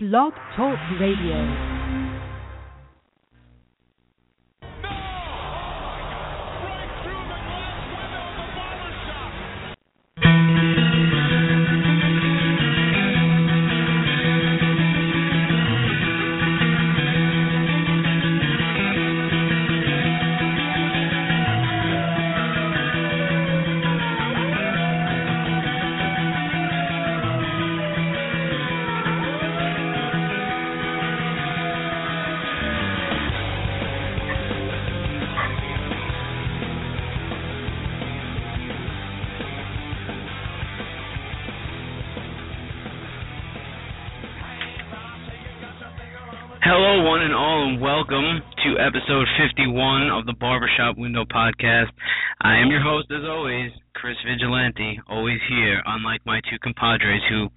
Blog Talk Radio. Episode 51 of the Barbershop Window Podcast. I am your host, as always, Chris Vigilante, always here, unlike my two compadres who,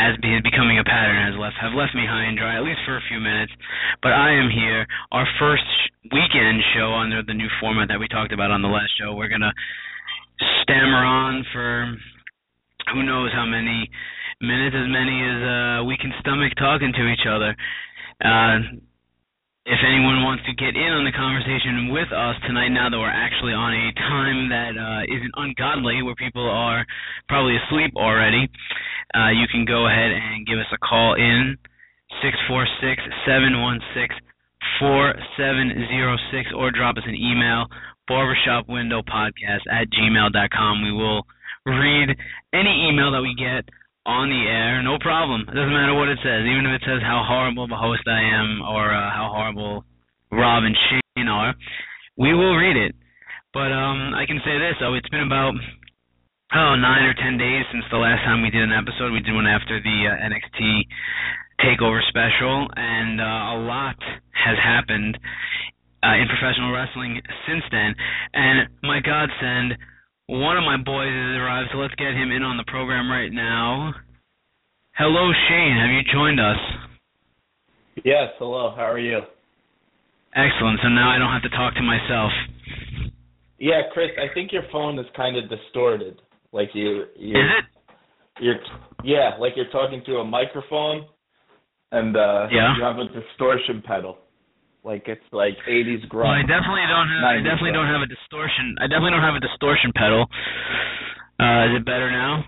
as be- becoming a pattern, has left have left me high and dry, at least for a few minutes. But I am here, our first weekend show under the new format that we talked about on the last show. We're going to stammer on for who knows how many minutes, as many as uh, we can stomach talking to each other. Uh, if anyone wants to get in on the conversation with us tonight, now that we're actually on a time that uh, isn't ungodly, where people are probably asleep already, uh, you can go ahead and give us a call in six four six seven one six four seven zero six, or drop us an email barbershopwindowpodcast at gmail dot com. We will read any email that we get on the air, no problem. It doesn't matter what it says, even if it says how horrible of a host I am or uh, how horrible Rob and Shane are. We will read it. But um, I can say this though, it's been about oh nine or ten days since the last time we did an episode. We did one after the uh, NXT Takeover special, and uh, a lot has happened uh, in professional wrestling since then. And my godsend one of my boys has arrived, so let's get him in on the program right now. Hello, Shane. Have you joined us? Yes, hello. How are you? Excellent. So now I don't have to talk to myself. Yeah, Chris, I think your phone is kind of distorted. Like you, you Is it? You're, yeah, like you're talking to a microphone, and uh Yeah. you have a distortion pedal. Like it's like 80s Well, I grunge. definitely don't have. I definitely don't don't have a distortion. I definitely don't have a distortion pedal. Uh, is it better now?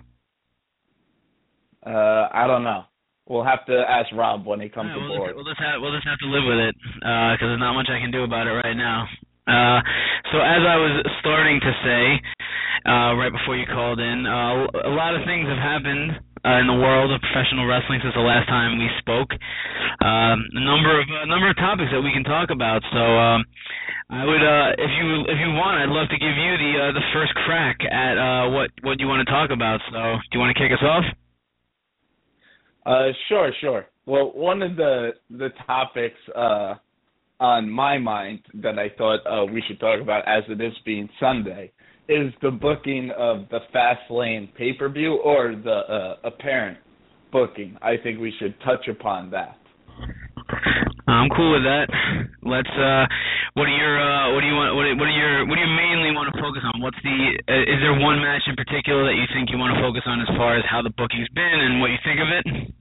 Uh, I don't know. We'll have to ask Rob when he comes right, aboard. we'll, just, we'll just have we'll just have to live with it because there's not much I can do about it right now. Uh, so as I was starting to say uh, right before you called in, uh, a lot of things have happened uh, in the world of professional wrestling since the last time we spoke. Um, a number of a number of topics that we can talk about. So um, I would, uh, if you if you want, I'd love to give you the uh, the first crack at uh, what what you want to talk about. So do you want to kick us off? Uh, sure, sure. Well, one of the the topics uh, on my mind that I thought uh, we should talk about, as it is being Sunday, is the booking of the Fastlane pay per view or the uh, apparent booking. I think we should touch upon that. I'm cool with that. Let's. uh What are your? uh What do you want? What? do- What are your? What do you mainly want to focus on? What's the? Uh, is there one match in particular that you think you want to focus on as far as how the booking's been and what you think of it?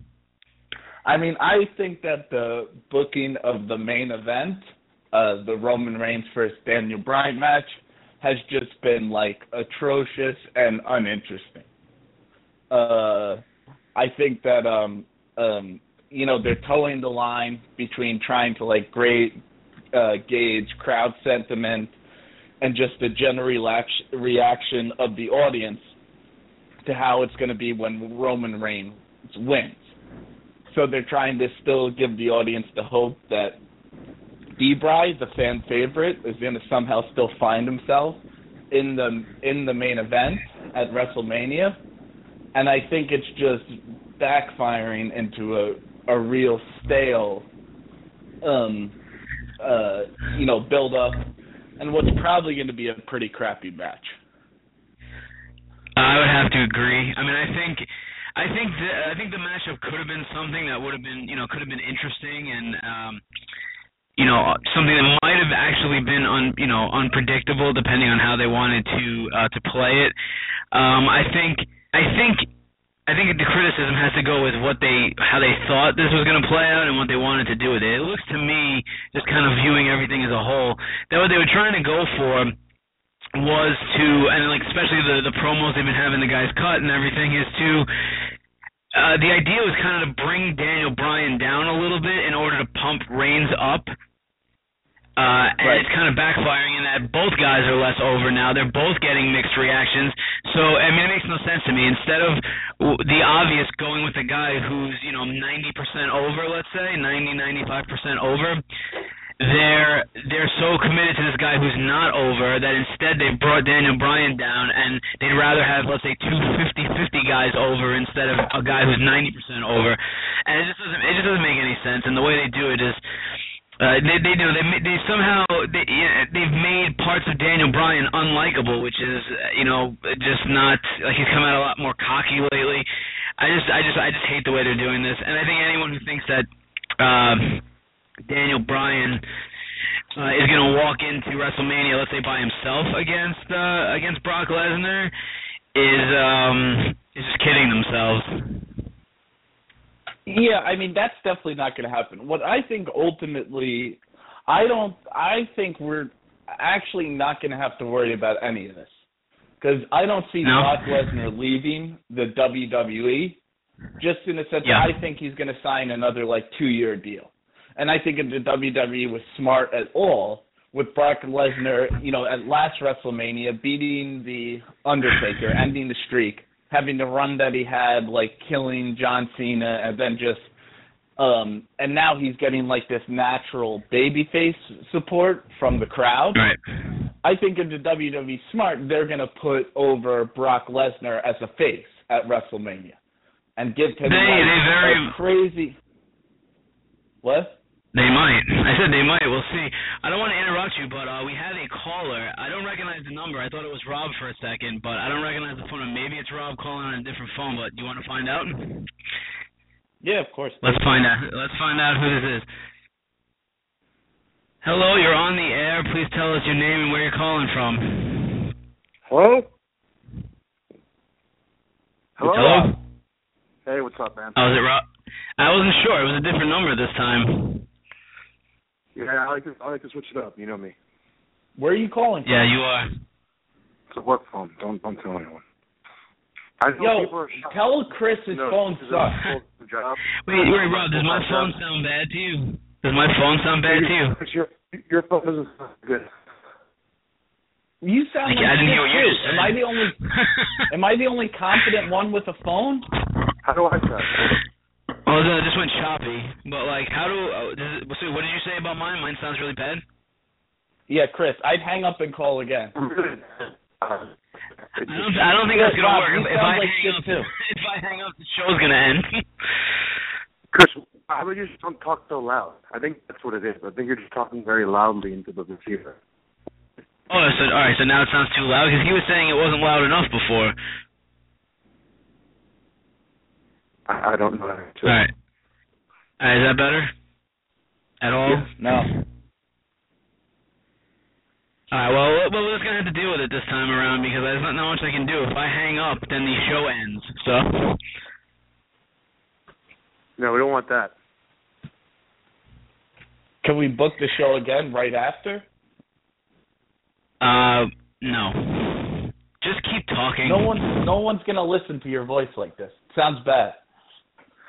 I mean, I think that the booking of the main event, uh, the Roman Reigns versus Daniel Bryan match, has just been like atrocious and uninteresting. Uh, I think that um, um, you know they're toeing the line between trying to like great uh, gauge crowd sentiment and just the general reaction of the audience to how it's going to be when Roman Reigns wins. So they're trying to still give the audience the hope that D-Bry, the fan favorite, is going to somehow still find himself in the in the main event at WrestleMania, and I think it's just backfiring into a a real stale, um, uh, you know, build up, and what's probably going to be a pretty crappy match. I would have to agree. I mean, I think. I think the, I think the matchup could have been something that would have been, you know, could have been interesting and um you know, something that might have actually been un, you know, unpredictable depending on how they wanted to uh to play it. Um I think I think I think the criticism has to go with what they how they thought this was going to play out and what they wanted to do with it. It looks to me, just kind of viewing everything as a whole, that what they were trying to go for was to and like especially the the promos they've been having the guys cut and everything is to uh the idea was kind of to bring Daniel Bryan down a little bit in order to pump Reigns up uh, and Right. it's kind of backfiring in that both guys are less over now. They're both getting mixed reactions. So, I mean, it makes no sense to me. Instead of the obvious going with the guy who's, you know, 90% over, let's say, 90, 95% over, they're they're so committed to this guy who's not over that instead they brought Daniel Bryan down and they'd rather have let's say two 50-50 guys over instead of a guy who's 90% over. And it just doesn't it just doesn't make any sense. And the way they do it is uh, they they do they they somehow they they've made parts of Daniel Bryan unlikable, which is uh, you know just not like he's come out a lot more cocky lately. I just I just I just hate the way they're doing this, and I think anyone who thinks that um, Daniel Bryan uh, is going to walk into WrestleMania, let's say by himself against uh, against Brock Lesnar, is um is just kidding themselves. Yeah, I mean that's definitely not going to happen. What I think ultimately, I don't. I think we're actually not going to have to worry about any of this because I don't see No. Brock Lesnar leaving the WWE. Just in the sense, Yeah. that I think he's going to sign another like two-year deal, and I think if the WWE was smart at all with Brock Lesnar, you know, at last WrestleMania beating the Undertaker, ending the streak, having the run that he had, like killing John Cena, and then just um and now he's getting like this natural babyface support from the crowd. Right. I think if the WWE smart, they're gonna put over Brock Lesnar as a face at WrestleMania and give him They- like, they very- crazy what? They might. I said they might. We'll see. I don't want to interrupt you, but uh, we have a caller. I don't recognize the number. I thought it was Rob for a second, but I don't recognize the phone. Maybe it's Rob calling on a different phone. But do you want to find out? Yeah, of course. Let's find out. Let's find out who this is. Hello, you're on the air. Please tell us your name and where you're calling from. Hello? Hello? Hello? Hey, what's up, man? Oh, is it Rob? I wasn't sure. It was a different number this time. Yeah, I like to I like to switch it up. You know me. Where are you calling from? Yeah, you are. It's a work phone. Don't don't tell anyone. I know Yo, people are shocked. tell Chris his No, phone this sucks. a full job. Wait, wait, Rob. Does my phone sound bad to you? Does my phone sound bad to you? Your your phone doesn't sound good. You sound Like, like I didn't shit, hear you too. just said. Am I the only am I the only confident one with a phone? How do I sound? Well, no, this went choppy. But like, how do? Oh, does it, so, what did you say about mine? Mine sounds really bad. Yeah, Chris, I'd hang up and call again. Uh, I don't. I don't think that's gonna Rob, work. If, if I like hang up, too. if I hang up, the show's gonna end. Chris, how about you just don't talk so loud? I think that's what it is. I think you're just talking very loudly into the receiver. oh, so all right. So now it sounds too loud because he was saying it wasn't loud enough before. I, I don't know. All right. All right. Is that better? At all? No. All right. Well, well, we're just gonna have to deal with it this time around because there's not, not much I can do. If I hang up, then the show ends. So. No, we don't want that. Can we book the show again right after? Uh, no. Just keep talking. No one no one's gonna listen to your voice like this. It Sounds bad.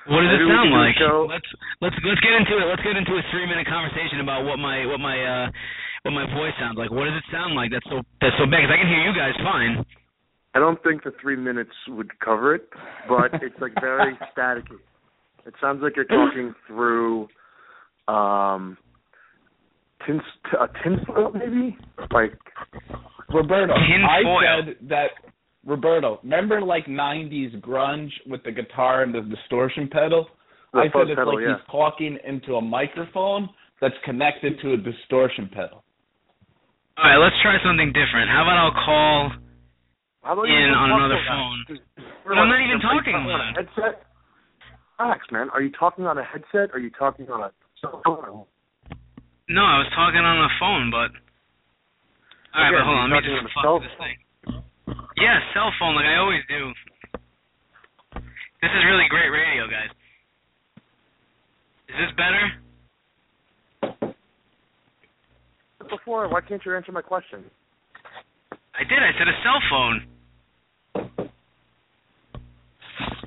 What does Maybe it sound can do a like? show- Let's let's let's get into it. Let's get into a three minute conversation about what my what my uh what my voice sounds like. What does it sound like? That's so that's so bad 'cause I can hear you guys fine. I don't think the three minutes would cover it, but it's like very staticky. It sounds like you're talking through um tin a tinfoil maybe? Like Roberto, Tin I said that Roberto, remember like '90s grunge with the guitar and the distortion pedal? The I said it's pedal, like yeah. he's talking into a microphone that's connected to a distortion pedal. All right, let's try something different. How about I'll call how about in on another phone? that? But I'm not even talking on a headset. Relax, man. Are you talking on a headset? Are you talking on a cell phone? No, I was talking on the phone, but all right, Again, but hold on. Let me just fuck this thing. Yeah, cell phone like I always do. This is really great radio, guys. Is this better? Before, why can't you answer my question? I did. I said a cell phone.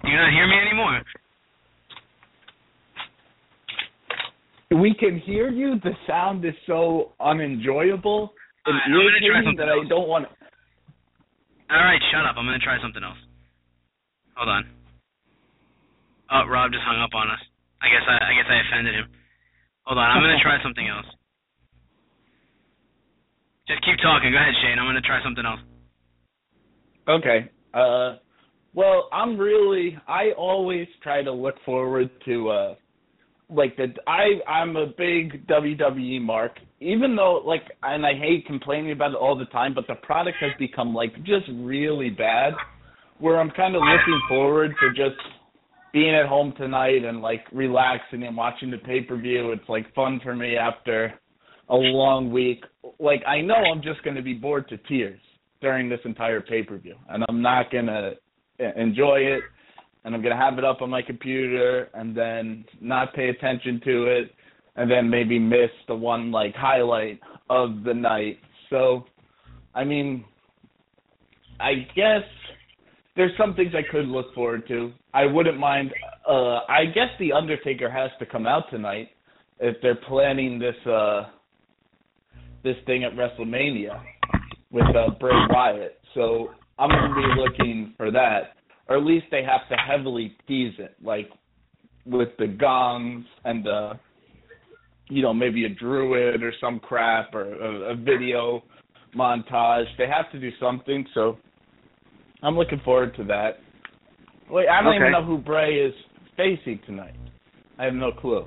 Do you not hear me anymore? We can hear you. The sound is so unenjoyable and Alright, I'm gonna try irritating something that I don't want. All right, shut up. I'm gonna try something else. Hold on. Oh, Rob just hung up on us. I guess I, I guess I offended him. Hold on. I'm gonna try something else. Just keep talking. Go ahead, Shane. I'm gonna try something else. Okay. Uh, well, I'm really. I always try to look forward to uh, like the. I I'm a big WWE mark. Even though like, and I hate complaining about it all the time, but the product has become like just really bad. Where I'm kind of looking forward to just being at home tonight and like relaxing and watching the pay per view. It's like fun for me after a long week. Like I know I'm just going to be bored to tears during this entire pay per view, and I'm not going to enjoy it. And I'm going to have it up on my computer and then not pay attention to it, and then maybe miss the one like highlight of the night. So, I mean, I guess there's some things I could look forward to. I wouldn't mind. Uh, I guess the Undertaker has to come out tonight if they're planning this uh this thing at WrestleMania with uh, Bray Wyatt. So I'm gonna be looking for that, or at least they have to heavily tease it, like with the gongs and the, you know, maybe a druid or some crap or a, a video montage. They have to do something. So I'm looking forward to that. Wait, I don't even know who Bray is facing tonight. I have no clue.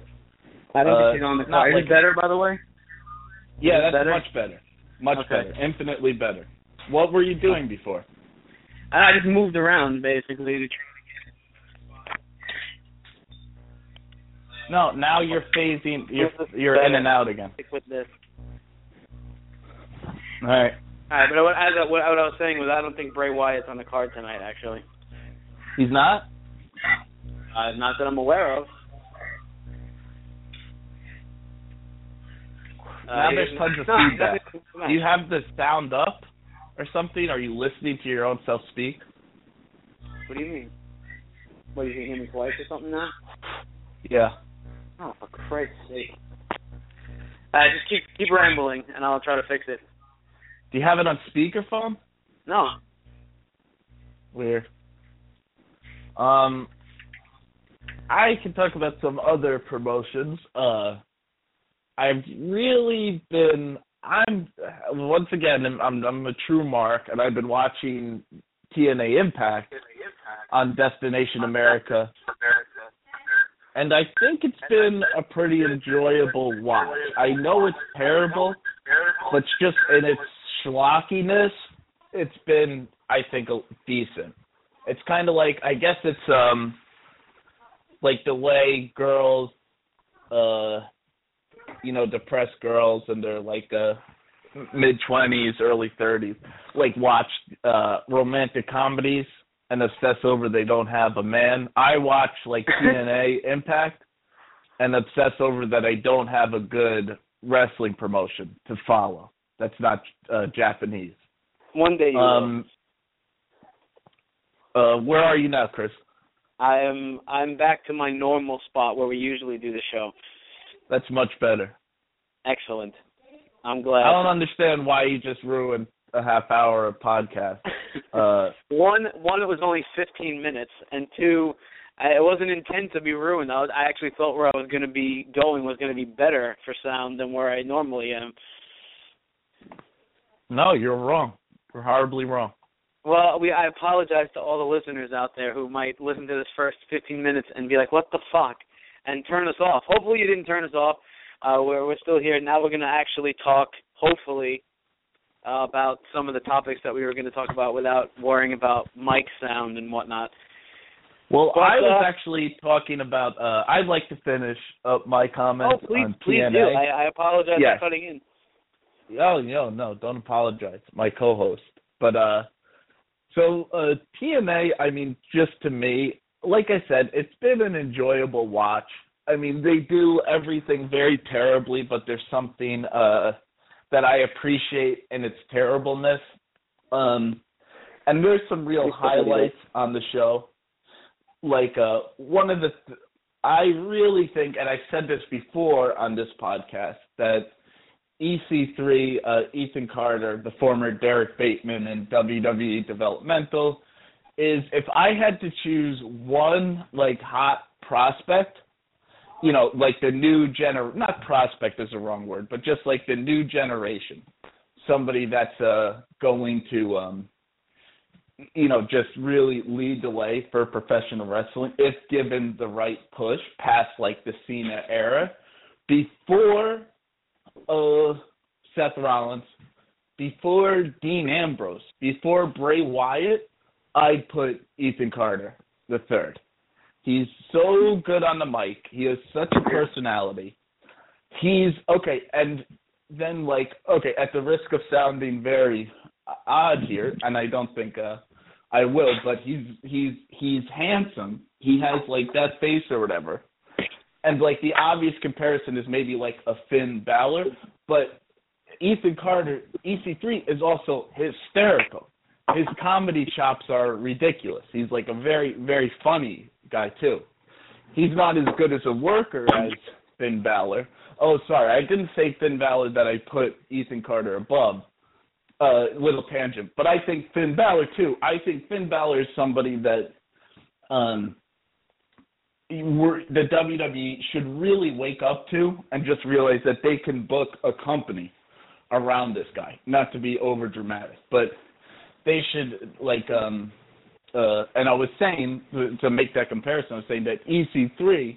I don't Uh, think he's on the card. Is like- better, by the way? Yeah, that's better? much better. Much Okay. better. Infinitely better. What were you doing before? I just moved around basically to No, now you're phasing. You're you're in and out again. stick with this. All right. All right, but what, as I, what I was saying was I don't think Bray Wyatt's on the card tonight. Actually, He's not. uh, not that I'm aware of. Uh, Now he there's tons of no, feedback. doesn't come out. Do you have the sound up or something? Are you listening to your own self speak? What do you mean? What do you him and his wife or something now? Yeah. Oh, for Christ's sake! Uh, just keep keep rambling, and I'll try to fix it. Do you have it on speakerphone? No, Weird. Um, I can talk about some other promotions. Uh, I've really been. I'm once again. I'm I'm, I'm a true mark, and I've been watching TNA Impact on Destination America, and I think it's been a pretty enjoyable watch. I know it's terrible, but just in its schlockiness, it's been I think a- decent. It's kind of like I guess it's um like the way girls uh you know depressed girls and they're like uh mid 20s early 30s like watch uh romantic comedies and obsess over they don't have a man i watch like tna impact and obsess over that i don't have a good wrestling promotion to follow that's not uh japanese one day um uh where are you now chris I am I'm back to my normal spot where we usually do the show. that's much better Excellent. I'm glad. I don't understand why you just ruined a half hour of podcast. Uh, one one it was only 15 minutes, and two, I, it wasn't intent to be ruined. I was I actually thought where I was going to be going was going to be better for sound than where I normally am. no, you're wrong. You're horribly wrong. Well, we I apologize to all the listeners out there who might listen to this first 15 minutes and be like, "What the fuck?" and turn us off. Hopefully, you didn't turn us off. Uh, we're we're still here now. We're going to actually talk, hopefully, uh, about some of the topics that we were going to talk about without worrying about mic sound and whatnot. Well, But, I was uh, actually talking about. Uh, I'd like to finish up my comments oh, please, on please TNA. do. I, I apologize Yes. for cutting in. Oh no, no, don't apologize. My co-host. But uh so uh TNA, I mean, just to me, like I said, it's been an enjoyable watch. I mean, they do everything very terribly, but there's something uh that I appreciate in its terribleness. Um and there's some real highlights on the show. Like uh one of the th- I really think and I've said this before on this podcast that EC3 uh Ethan Carter, the former Derrick Bateman and WWE developmental is if I had to choose one like hot prospect, you know, like the new gener not prospect is the wrong word, but just like the new generation, somebody that's uh going to um you know, just really lead the way for professional wrestling if given the right push past like the Cena era. Before uh Seth Rollins, before Dean Ambrose, before Bray Wyatt, I'd put Ethan Carter the third. He's so good on the mic. He has such a personality. He's okay, and then like okay, at the risk of sounding very odd here, and I don't think uh I will, but he's he's he's handsome. He has like that face or whatever. And like the obvious comparison is maybe like a Finn Balor, but Ethan Carter, EC3 is also hysterical. His comedy chops are ridiculous. He's like a very very funny guy too. He's not as good as a worker as Finn Balor. Oh, sorry, I didn't say Finn Balor that I put Ethan Carter above uh, little tangent, but I think Finn Balor too. I think Finn Balor is somebody that um, the WWE should really wake up to and just realize that they can book a company around this guy. Not to be over dramatic, but they should like. um uh, and I was saying to make that comparison, I was saying that EC3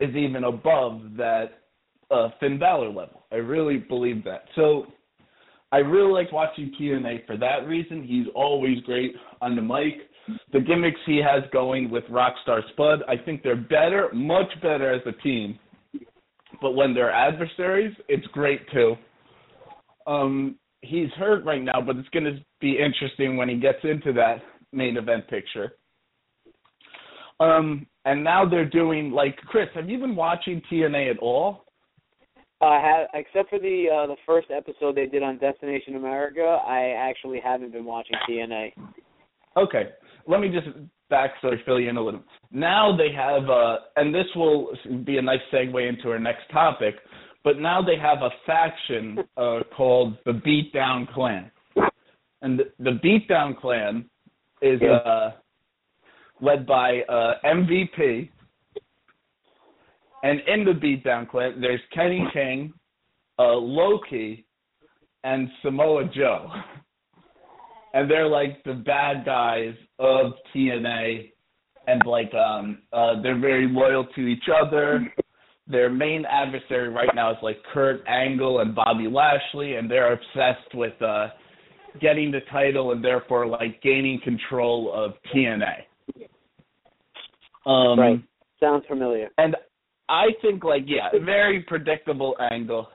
is even above that uh, Finn Balor level. I really believe that. So I really like watching TNA for that reason. He's always great on the mic. The gimmicks he has going with Rockstar Spud, I think they're better, much better as a team. But when they're adversaries, it's great too. Um, he's hurt right now, but it's going to be interesting when he gets into that main event picture. Um, and now they're doing like Chris. Have you been watching TNA at all? I have, except for the uh, the first episode they did on Destination America. I actually haven't been watching TNA. Okay, let me just backstory fill you in a little. Now they have, uh, and this will be a nice segue into our next topic. But now they have a faction uh, called the Beatdown Clan, and the, the Beatdown Clan is uh, led by uh, MVP, and in the Beatdown Clan, there's Kenny King, uh, Low Ki, and Samoa Joe. And they're like the bad guys of TNA and like um uh they're very loyal to each other. Their main adversary right now is like Kurt Angle and Bobby Lashley and they're obsessed with uh getting the title and therefore like gaining control of TNA. Um right. Sounds familiar. And I think like yeah, very predictable angle.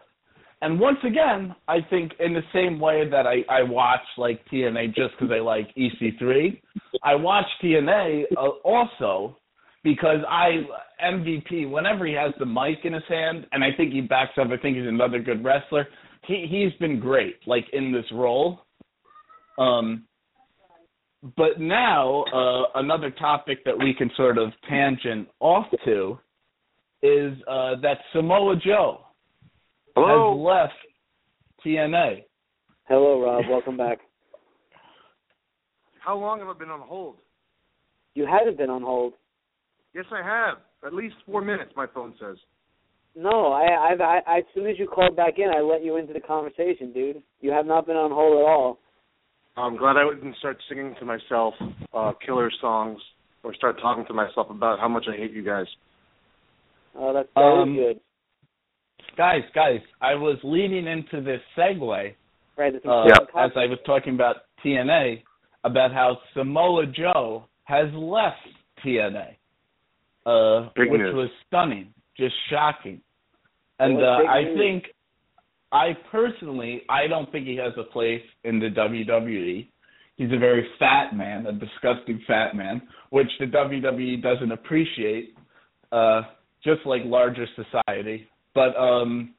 And once again, I think in the same way that I I watch like TNA just because I like EC3, I watch TNA uh, also because I MVP whenever he has the mic in his hand, and I think he backs up. I think he's another good wrestler. He he's been great like in this role. Um, but now uh, another topic that we can sort of tangent off to is uh, that Samoa Joe Hello. has left TNA. Hello, Rob. Welcome back. How long have I been on hold? You haven't been on hold. Yes, I have. At least four minutes, my phone says. No, I, I've, I, as soon as you called back in, I let you into the conversation, dude. You have not been on hold at all. I'm glad I didn't start singing to myself uh, killer songs or start talking to myself about how much I hate you guys. Oh, that's very Um, good. Guys, guys, I was leading into this segue Right, it's uh, important as I was talking about TNA about how Samoa Joe has left TNA, uh, which news. was stunning, just shocking. And uh, I news. think, I personally, I don't think he has a place in the WWE. He's a very fat man, a disgusting fat man, which the WWE doesn't appreciate, uh, just like larger society. But um,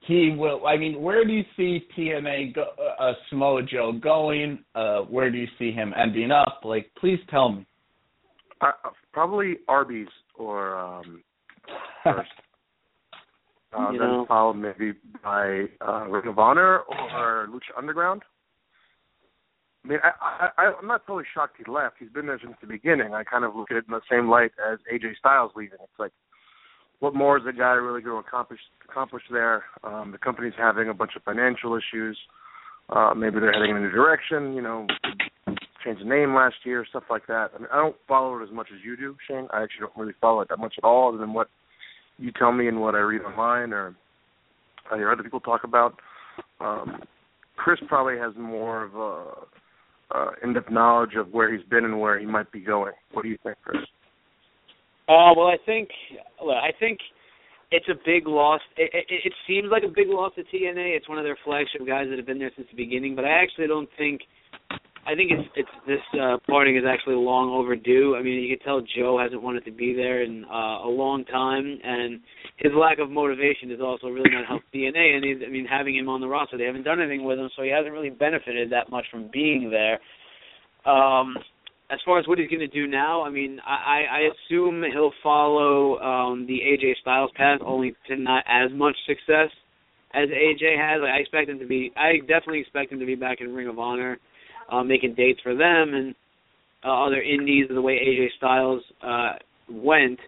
he will. I mean, where do you see TNA go, uh, Samoa Joe going? Uh, where do you see him ending up? Like, please tell me. Uh, probably Arby's or um, first. Uh, You know. followed maybe by uh, Ring of Honor or Lucha Underground. I mean, I, I, I'm not totally shocked he left. He's been there since the beginning. I kind of look at it in the same light as AJ Styles leaving. It's like, what more is the guy really going to accomplish accomplish there? Um, the company's having a bunch of financial issues. Uh, maybe they're heading in a new direction. You know, changed the name last year, stuff like that. I mean, I don't follow it as much as you do, Shane. I actually don't really follow it that much at all, other than what you tell me and what I read online or I hear other people talk about. Um, Chris probably has more of a uh, in-depth knowledge of where he's been and where he might be going. What do you think, Chris? Uh, well, I think, well, I think it's a big loss. It, it, it seems like a big loss to TNA. It's one of their flagship guys that have been there since the beginning, but I actually don't think. I think it's it's this uh, parting is actually long overdue. I mean, you can tell Joe hasn't wanted to be there in uh, a long time, and his lack of motivation is also really not helped TNA. And he's, I mean, having him on the roster, they haven't done anything with him, so he hasn't really benefited that much from being there. Um, as far as what he's going to do now, I mean, I, I assume he'll follow um, the AJ Styles path, only to not as much success as AJ has. I expect him to be. I definitely expect him to be back in Ring of Honor, uh, making dates for them and uh, other indies the way AJ Styles uh, went.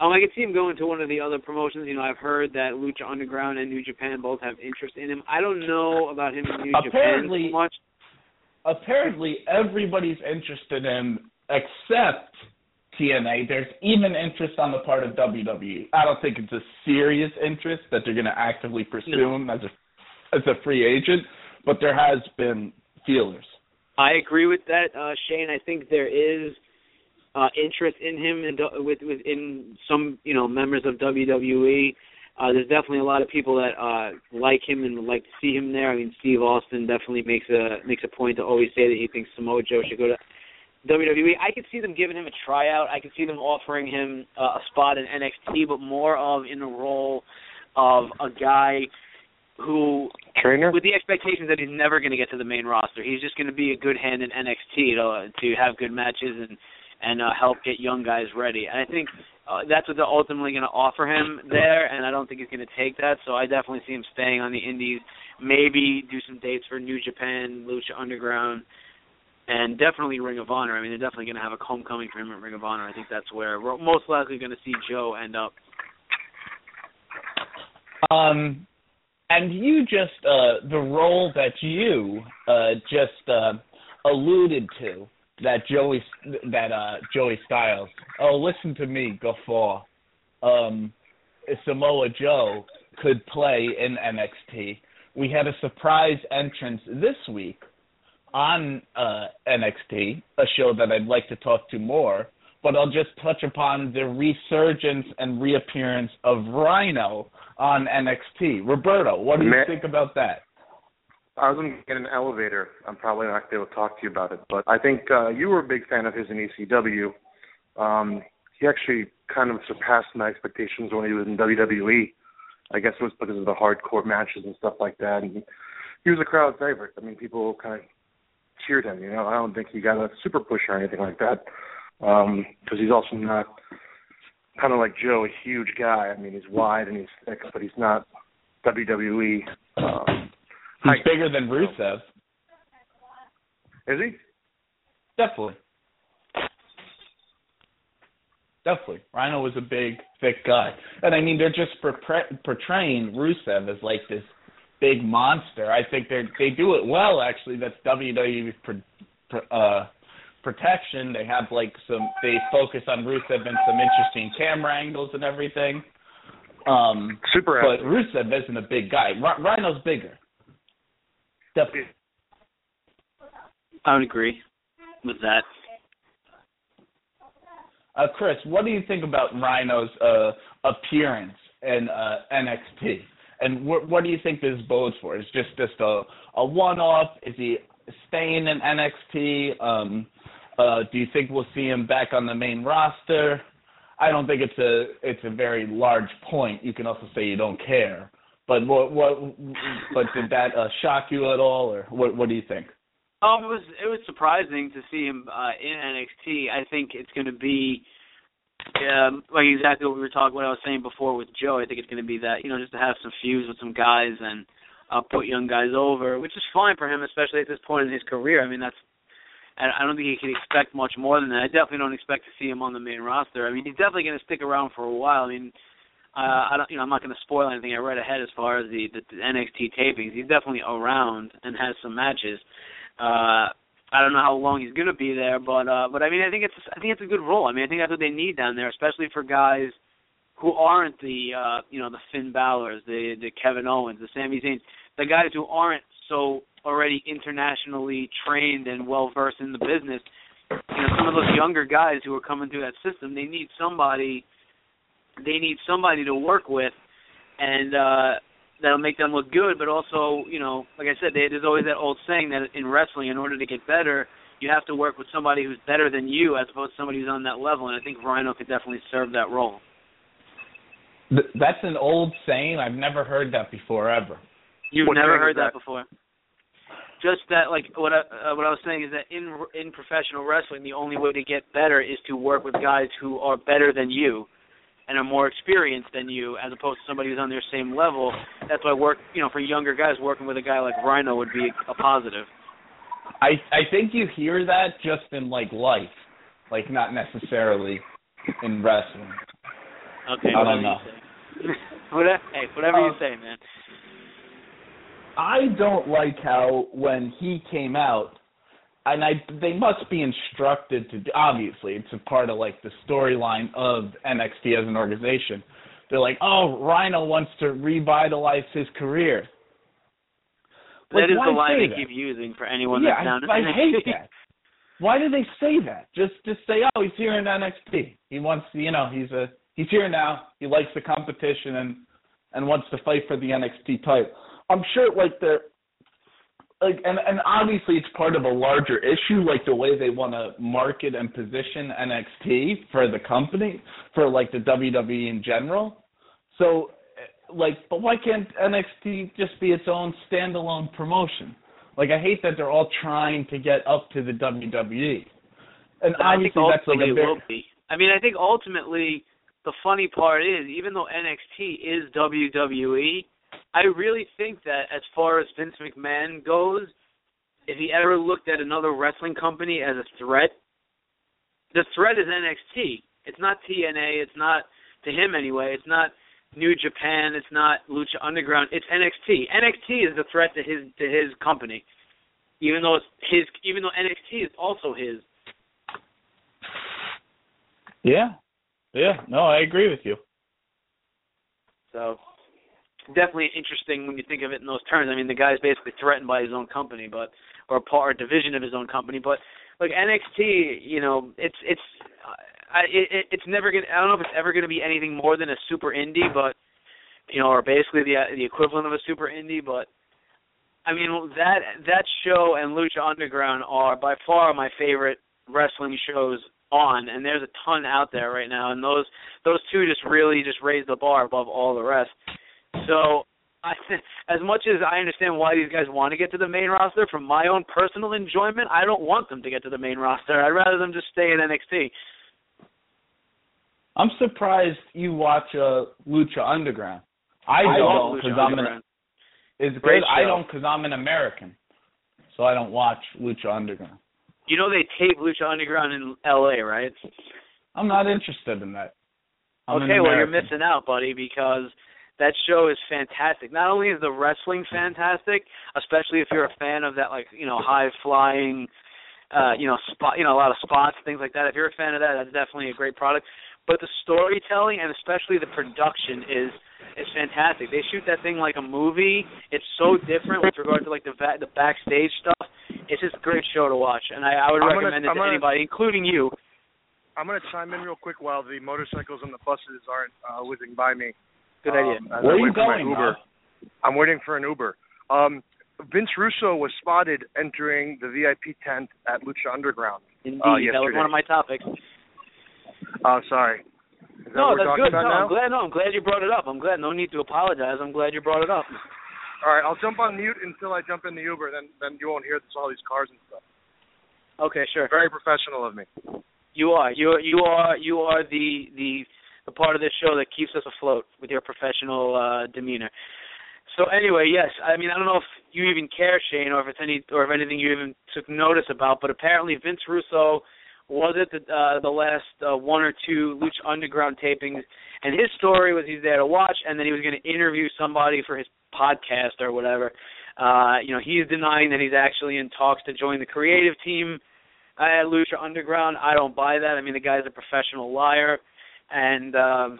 Um, I could see him going to one of the other promotions. You know, I've heard that Lucha Underground and New Japan both have interest in him. I don't know about him in New Apparently- Japan so much. apparently everybody's interested in except TNA. There's even interest on the part of WWE. I don't think it's a serious interest that they're going to actively pursue him as a as a free agent, but there has been feelers. I agree with that, uh, Shane. I think there is uh, interest in him and with within some you know members of WWE. Uh, there's definitely a lot of people that uh, like him and would like to see him there. I mean, Steve Austin definitely makes a makes a point to always say that he thinks Samoa Joe should go to WWE. I could see them giving him a tryout. I could see them offering him uh, a spot in NXT, but more of in the role of a guy who Trainer? with the expectations that he's never going to get to the main roster. He's just going to be a good hand in NXT to to have good matches and and uh, help get young guys ready. And I think uh, that's what they're ultimately going to offer him there. And I don't think he's going to take that. So I definitely see him staying on the Indies. Maybe do some dates for New Japan, Lucha Underground, and definitely Ring of Honor. I mean, they're definitely going to have a homecoming for him at Ring of Honor. I think that's where we're most likely going to see Joe end up. Um, and you just uh, the role that you uh, just uh, alluded to that Joey that uh, Joey Styles. Oh, listen to me, guffaw. Um, Samoa Joe could play in NXT. We had a surprise entrance this week on uh, NXT, a show that I'd like to talk to more. But I'll just touch upon the resurgence and reappearance of Rhino on NXT. Roberto, what do you Ma- think about that? I was going to get an elevator. I'm probably not going to be able to talk to you about it, but I think uh, you were a big fan of his in ECW. Um, he actually kind of surpassed my expectations when he was in WWE. I guess it was because of the hardcore matches and stuff like that. And he was a crowd favorite. I mean, people kind of cheered him. You know, I don't think he got a super push or anything like that because he's also not kind of like Joe, a huge guy. I mean, he's wide and he's thick, but he's not WWE. Um, He's height. bigger than Rusev. Is he? Definitely. Definitely. Rhino was a big, thick guy. And I mean, they're just portray- portraying Rusev as like this big monster. I think they they do it well, actually. That's WWE's pro- pro- uh, protection. They have like some, they focus on Rusev and some interesting camera angles and everything. Um, Super but athlete. Rusev isn't a big guy. R- Rhino's bigger. Definitely. I would agree with that. Uh, Chris, what do you think about Rhino's uh, appearance in uh, NXT? And wh- what do you think this bodes for? Is just just a a one off? Is he staying in NXT? Um, uh, do you think we'll see him back on the main roster? I don't think it's a it's a very large point. You can also say you don't care. But what what but did that uh, shock you at all, or what what do you think? Um, it was it was surprising to see him uh, in NXT. I think it's going to be um, like exactly what we were talking, what I was saying before with Joe. I think it's going to be that you know just to have some fuse with some guys and uh, put young guys over, which is fine for him, especially at this point in his career. I mean, that's I don't think he can expect much more than that. I definitely don't expect to see him on the main roster. I mean, he's definitely going to stick around for a while. I mean, uh, I don't, you know, I'm not going to spoil anything. I read ahead as far as the, the, the NXT tapings. He's definitely around and has some matches. Uh, I don't know how long he's going to be there, but uh, but I mean, I think it's I think it's a good role. I mean, I think that's what they need down there, especially for guys who aren't the uh, you know the Finn Balor's, the the Kevin Owens, the Sami Zayn, the guys who aren't so already internationally trained and well versed in the business. You know, some of those younger guys who are coming through that system, they need somebody they need somebody to work with and uh that'll make them look good, but also, you know, like I said, there's always that old saying that in wrestling, in order to get better, you have to work with somebody who's better than you, as opposed to somebody who's on that level. And I think Rhino could definitely serve that role. That's an old saying. I've never heard that before ever. You've What never heard that? that? before. Just that, like what I, uh, what I was saying is that in in professional wrestling, the only way to get better is to work with guys who are better than you and are more experienced than you, as opposed to somebody who's on their same level. That's why work, you know, for younger guys, working with a guy like Rhino would be a positive. I I think you hear that just in like life, like not necessarily in wrestling. Okay, I whatever don't know. you say. whatever, hey, whatever you Uh, say, man. I don't like how when he came out, and I they must be instructed to. Obviously, it's a part of like the storyline of NXT as an organization. They're like, oh, Rhino wants to revitalize his career. Like, that is the line they that? keep using for anyone yeah, that's down in I, I hate that. Why do they say that? Just just say, oh, he's here in NXT. He wants, you know, he's a he's here now. He likes the competition and and wants to fight for the NXT title. I'm sure, like the like, and and obviously it's part of a larger issue, like the way they want to market and position NXT for the company, for like the WWE in general. So, like, but why can't NXT just be its own standalone promotion? Like, I hate that they're all trying to get up to the WWE, and But I think obviously that's like a it very will be. I mean, I think ultimately the funny part is, even though NXT is WWE, I really think that as far as Vince McMahon goes, if he ever looked at another wrestling company as a threat, the threat is NXT. It's not TNA. It's not to him anyway. It's not New Japan. It's not Lucha Underground. It's NXT. NXT is the threat to his to his company, even though it's his. Even though NXT is also his. yeah, yeah. No, I agree with you. So definitely interesting when you think of it in those terms. I mean, the guy's basically threatened by his own company, but or part or division of his own company. But like NXT, you know, it's it's I it, it's never gonna. I don't know if it's ever gonna be anything more than a super indie, but you know, or basically the the equivalent of a super indie. But I mean, that that show and Lucha Underground are by far my favorite wrestling shows on, and there's a ton out there right now, and those those two just really just raise the bar above all the rest. So, I, as much as I understand why these guys want to get to the main roster, from my own personal enjoyment, I don't want them to get to the main roster. I'd rather them just stay in NXT. I'm surprised you watch uh, Lucha Underground. I, love don't because I'm an Underground. It's Great. I don't because I'm an American, so I don't watch Lucha Underground. You know they tape Lucha Underground in L.A., right? I'm not interested in that. I'm okay, well you're missing out, buddy, because that show is fantastic. Not only is the wrestling fantastic, especially if you're a fan of that, like you know, high flying, uh, you know, spot, you know, a lot of spots, things like that. If you're a fan of that, that's definitely a great product. But the storytelling and especially the production is is fantastic. They shoot that thing like a movie. It's so different with regard to like the va- the backstage stuff. It's just a great show to watch, and I, I would I'm gonna- recommend it to gonna- anybody, including you. I'm going to chime in real quick while the motorcycles and the buses aren't uh, whizzing by me. Good Um, idea. as Where are you wait going, Uber. I'm waiting for an Uber. Um, Vince Russo was spotted entering the VIP tent at Lucha Underground. Indeed, uh, that was one of my topics. Oh, sorry. Is No, we're that's good. No, now? I'm glad. No, I'm glad you brought it up. I'm glad. No need to apologize. I'm glad you brought it up. All right, I'll jump on mute until I jump in the Uber. Then then you won't hear this, all these cars and stuff. Okay, sure. Very professional of me. You are. You are. You are. You are the the the part of this show that keeps us afloat with your professional uh, demeanor. So anyway, yes. I mean, I don't know if you even care, Shane, or if it's any or if anything you even took notice about. But apparently, Vince Russo was at the uh, the last uh, one or two Lucha Underground tapings, and his story was he's there to watch, and then he was going to interview somebody for his podcast or whatever. Uh, you know, he's denying that he's actually in talks to join the creative team at Lucha Underground. I don't buy that. I mean, the guy's a professional liar, and um,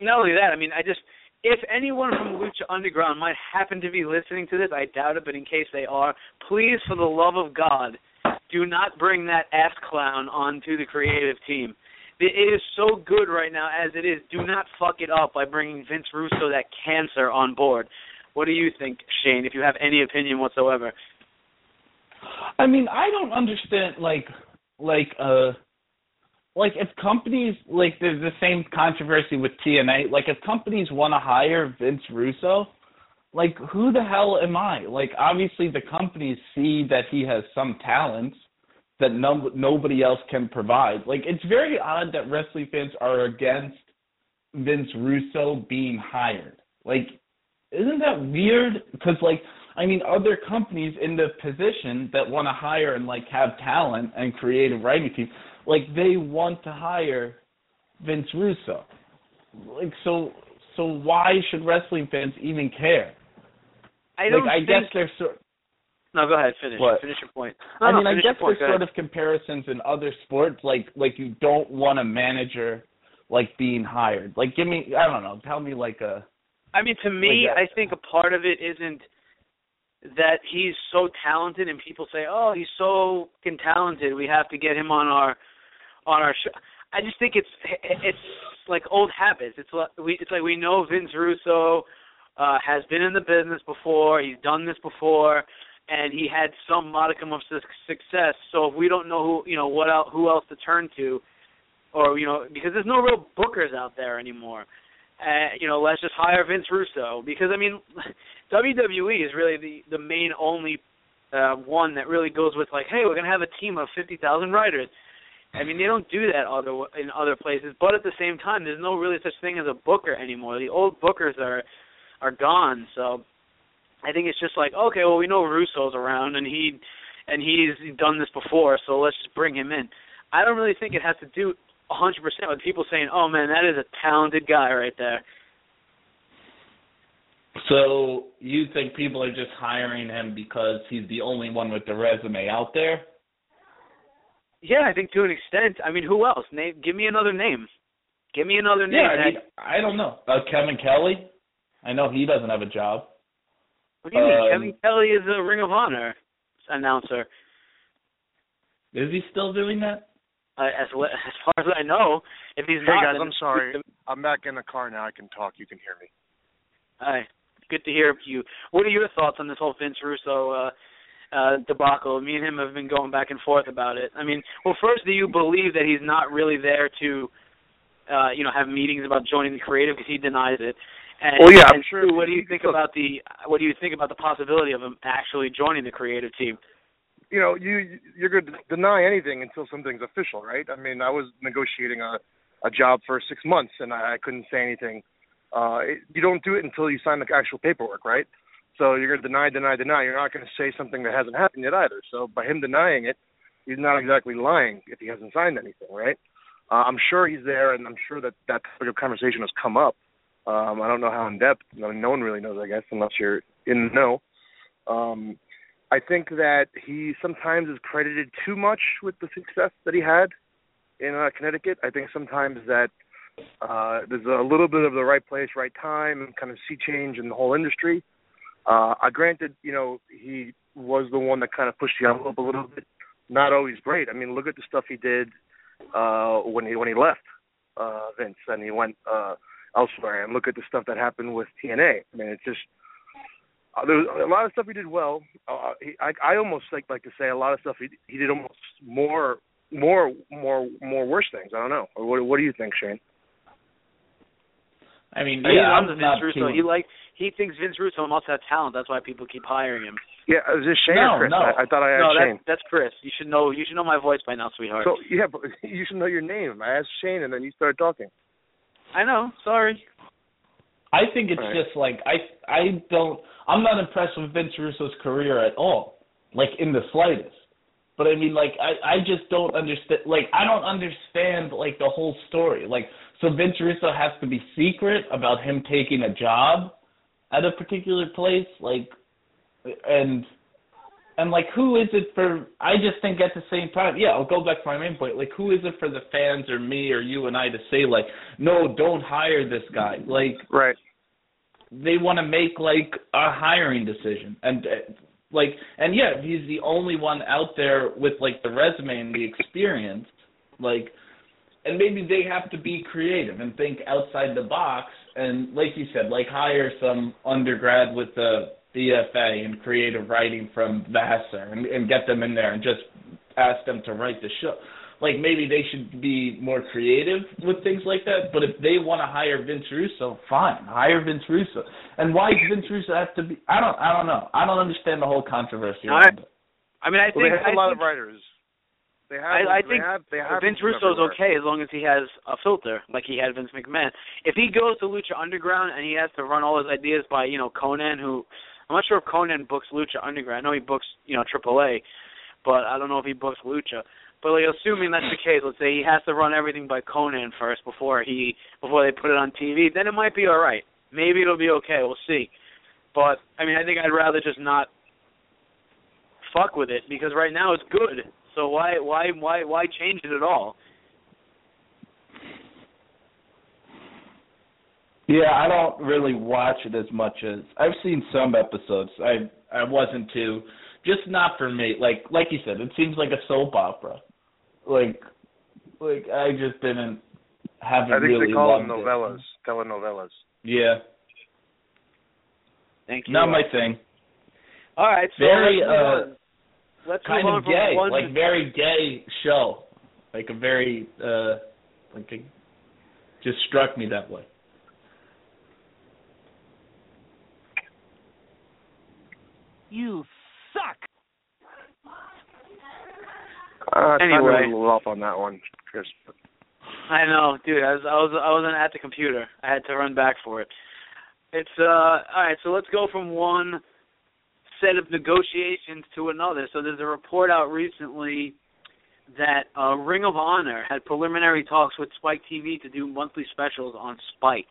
not only that. I mean, I just if anyone from Lucha Underground might happen to be listening to this, I doubt it, but in case they are, please, for the love of God, do not bring that ass clown onto the creative team. It is so good right now as it is. Do not fuck it up by bringing Vince Russo, that cancer, on board. What do you think, Shane? If you have any opinion whatsoever. I mean, I don't understand like like uh like if companies like there's the same controversy with TNA, like if companies want to hire Vince Russo, like who the hell am I? Like obviously the companies see that he has some talents that no nobody else can provide. Like it's very odd that wrestling fans are against Vince Russo being hired. Like isn't that weird? Because like I mean, other companies in the position that want to hire and like have talent and creative writing team, like they want to hire Vince Russo. Like so, so why should wrestling fans even care? I don't like I think. guess there's sort. No, go ahead. Finish. What? Finish your point. I mean, no, I guess there's sort of comparisons in other sports, like like you don't want a manager like being hired. Like, give me, I don't know, tell me like a. I mean, to me, Like, I think a part of it isn't that he's so talented, and people say, "Oh, he's so talented. We have to get him on our on our show." I just think it's it's like old habits. It's like we it's like we know Vince Russo uh, has been in the business before. He's done this before, and he had some modicum of su- success. So if we don't know who you know what else, who else to turn to, or you know because there's no real bookers out there anymore. Uh, you know, let's just hire Vince Russo because I mean, WWE is really the the main only uh, one that really goes with like, hey, we're gonna have a team of fifty thousand writers. I mean, they don't do that other in other places, but at the same time, there's no really such thing as a booker anymore. The old bookers are are gone, so I think it's just like, okay, well, we know Russo's around and he and he's done this before, so let's just bring him in. I don't really think it has to do a 100% with people saying, "Oh man, that is a talented guy right there." So you think people are just hiring him because he's the only one with the resume out there? Yeah, I think to an extent. I mean, who else? Name, give me another name. Give me another name. Yeah, I mean, I don't know. Uh, Kevin Kelly. I know he doesn't have a job. what do you mean? um, Kevin Kelly is a Ring of Honor announcer. Is he still doing that? Uh, as le- as far as I know, if he's Hey not, guys, I'm sorry. I'm back in the car now. I can talk. You can hear me. Hi. Good to hear you. What are your thoughts on this whole Vince Russo uh, uh, debacle? Me and him have been going back and forth about it. I mean, well, first, do you believe that he's not really there to, uh, you know, have meetings about joining the creative because he denies it? And, Well, yeah, and sure what do you think about the what do you think about the possibility of him actually joining the creative team? you know, you you're going to deny anything until something's official, right? I mean, I was negotiating a a job for six months and I, I couldn't say anything. Uh, it, you don't do it until you sign the actual paperwork, right? So you're going to deny, deny, deny. You're not going to say something that hasn't happened yet either. So by him denying it, he's not exactly lying if he hasn't signed anything, right? Uh, I'm sure he's there, and I'm sure that that type of conversation has come up. Um, I don't know how in depth. I mean, no one really knows, I guess, unless you're in the know. Um, I think that he sometimes is credited too much with the success that he had in uh, Connecticut. I think sometimes that uh, there's a little bit of the right place, right time, and kind of sea change in the whole industry. Uh, I granted, you know, he was the one that kind of pushed the envelope a little bit. Not always great. I mean, look at the stuff he did uh, when he when he left uh, Vince and he went uh, elsewhere, and look at the stuff that happened with TNA. I mean, it's just uh, there was a lot of stuff he did well. Uh, he, I, I almost like like to say a lot of stuff he he did almost more more more more worse things. I don't know. What what do you think, Shane? I mean, he yeah, loves I'm Vince not Russo. too- He like he thinks Vince Russo must have talent. That's why people keep hiring him. Yeah, is this Shane No, or Chris? no. I, I thought I had no, Shane. that's that's Chris. You should know you should know my voice by now, sweetheart. So yeah, but you should know your name. I asked Shane, and then you started talking. I know. Sorry. I think it's Right. just like I I don't I'm not impressed with Vince Russo's career at all, like in the slightest. But I mean, like I I just don't understand. Like I don't understand like the whole story. Like so Vince Russo has to be secret about him taking a job at a particular place, like and and like who is it for I just think at the same time, yeah, I'll go back to my main point. Like who is it for the fans or me or you and I to say like, no, don't hire this guy. Like Right. they want to make like a hiring decision and uh, like and yeah he's the only one out there with like the resume and the experience like and maybe they have to be creative and think outside the box and like you said like hire some undergrad with the BFA in creative writing from Vassar and, and get them in there and just ask them to write the show like maybe they should be more creative with things like that. But if they want to hire Vince Russo, fine, hire Vince Russo. And why does Vince Russo have to be? I don't. I don't know. I don't understand the whole controversy. All right. around. I mean, I Well, think they have I a lot think, of writers. They have. I, I they think have, they have Vince them Russo's everywhere. okay as long as he has a filter, like he had Vince McMahon. If he goes to Lucha Underground and he has to run all his ideas by, you know, Konnan, who I'm not sure if Konnan books Lucha Underground. I know he books, you know, AAA, but I don't know if he books Lucha. But like, assuming that's the case, let's say he has to run everything by Konnan first before he before they put it on TV, then it might be all right. Maybe it'll be okay. We'll see. But I mean, I think I'd rather just not fuck with it because right now it's good. So why why why why change it at all? Yeah, I don't really watch it as much as I've seen some episodes. I I wasn't too, just not for me. Like like you said, it seems like a soap opera. Like like I just didn't haven't I think really they call them loved it. novellas, telenovelas. Yeah, Thank you. not my thing. All right, so Very, let's uh, on. Let's kind of gay, one. like very gay show, like a very uh, like a, just struck me that way. You suck. Uh, Anyway. I'm a little off on that one, Chris. I know, dude. I was I was I wasn't at the computer. I had to run back for it. It's uh all right. So let's go from one set of negotiations to another. So there's a report out recently that uh, Ring of Honor had preliminary talks with Spike TV to do monthly specials on Spike.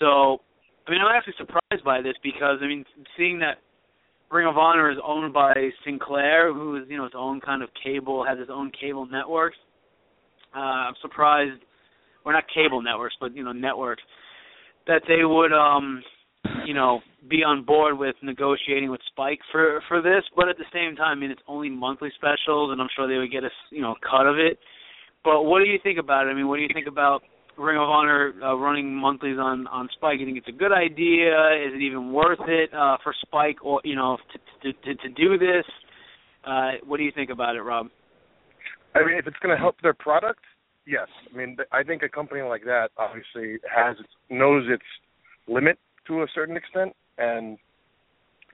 So, I mean, I'm actually surprised by this because I mean, seeing that Ring of Honor is owned by Sinclair, who is you know its own kind of cable, has its own cable networks. Uh, I'm surprised, or not cable networks, but you know networks, that they would um, you know, be on board with negotiating with Spike for for this. But at the same time, I mean, it's only monthly specials, and I'm sure they would get a you know cut of it. But what do you think about it? I mean, what do you think about Ring of Honor uh, running monthlies on on Spike? You think it's a good idea? Is it even worth it uh, for Spike, or you know, to to to, do this? Uh, what do you think about it, Rob? I mean, if it's going to help their product, yes. I mean, I think a company like that obviously has knows its limit to a certain extent, and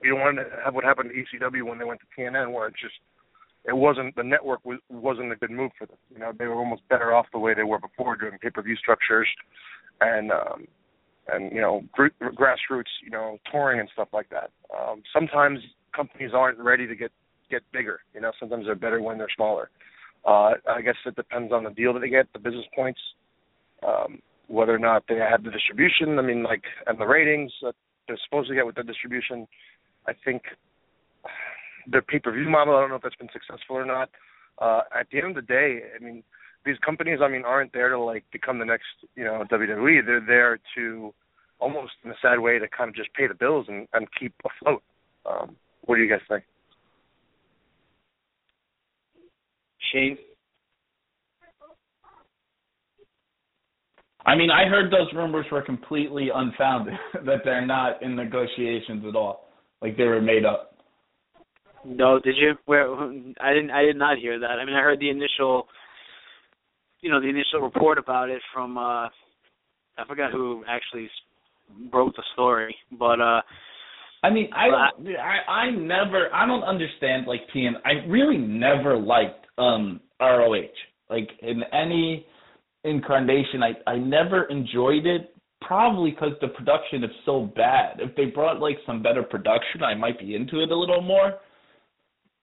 you don't want to have what happened to ECW when they went to TNN, where it just it wasn't the network was wasn't a good move for them. You know, they were almost better off the way they were before, doing pay per view structures, and um, and you know gr- grassroots, you know, touring and stuff like that. Um, sometimes companies aren't ready to get get bigger. You know, sometimes they're better when they're smaller. Uh, I guess it depends on the deal that they get, the business points, um, whether or not they have the distribution. I mean, like, and the ratings that they're supposed to get with the distribution. I think their pay-per-view model. I don't know if that's been successful or not. Uh, at the end of the day, I mean, these companies, I mean, aren't there to like become the next, you know, WWE. They're there to almost in a sad way to kind of just pay the bills and, and keep afloat. Um, what do you guys think? Shane? I mean, I heard those rumors were completely unfounded that they're not in negotiations at all. like they were made up. No, did you? Where I didn't. I did not hear that. I mean, I heard the initial, you know, the initial report about it from. uh I forgot who actually wrote the story, but uh I mean, I don't, I I never I don't understand like TN. I really never liked um ROH. Like in any incarnation, I I never enjoyed it. Probably because the production is so bad. If they brought like some better production, I might be into it a little more.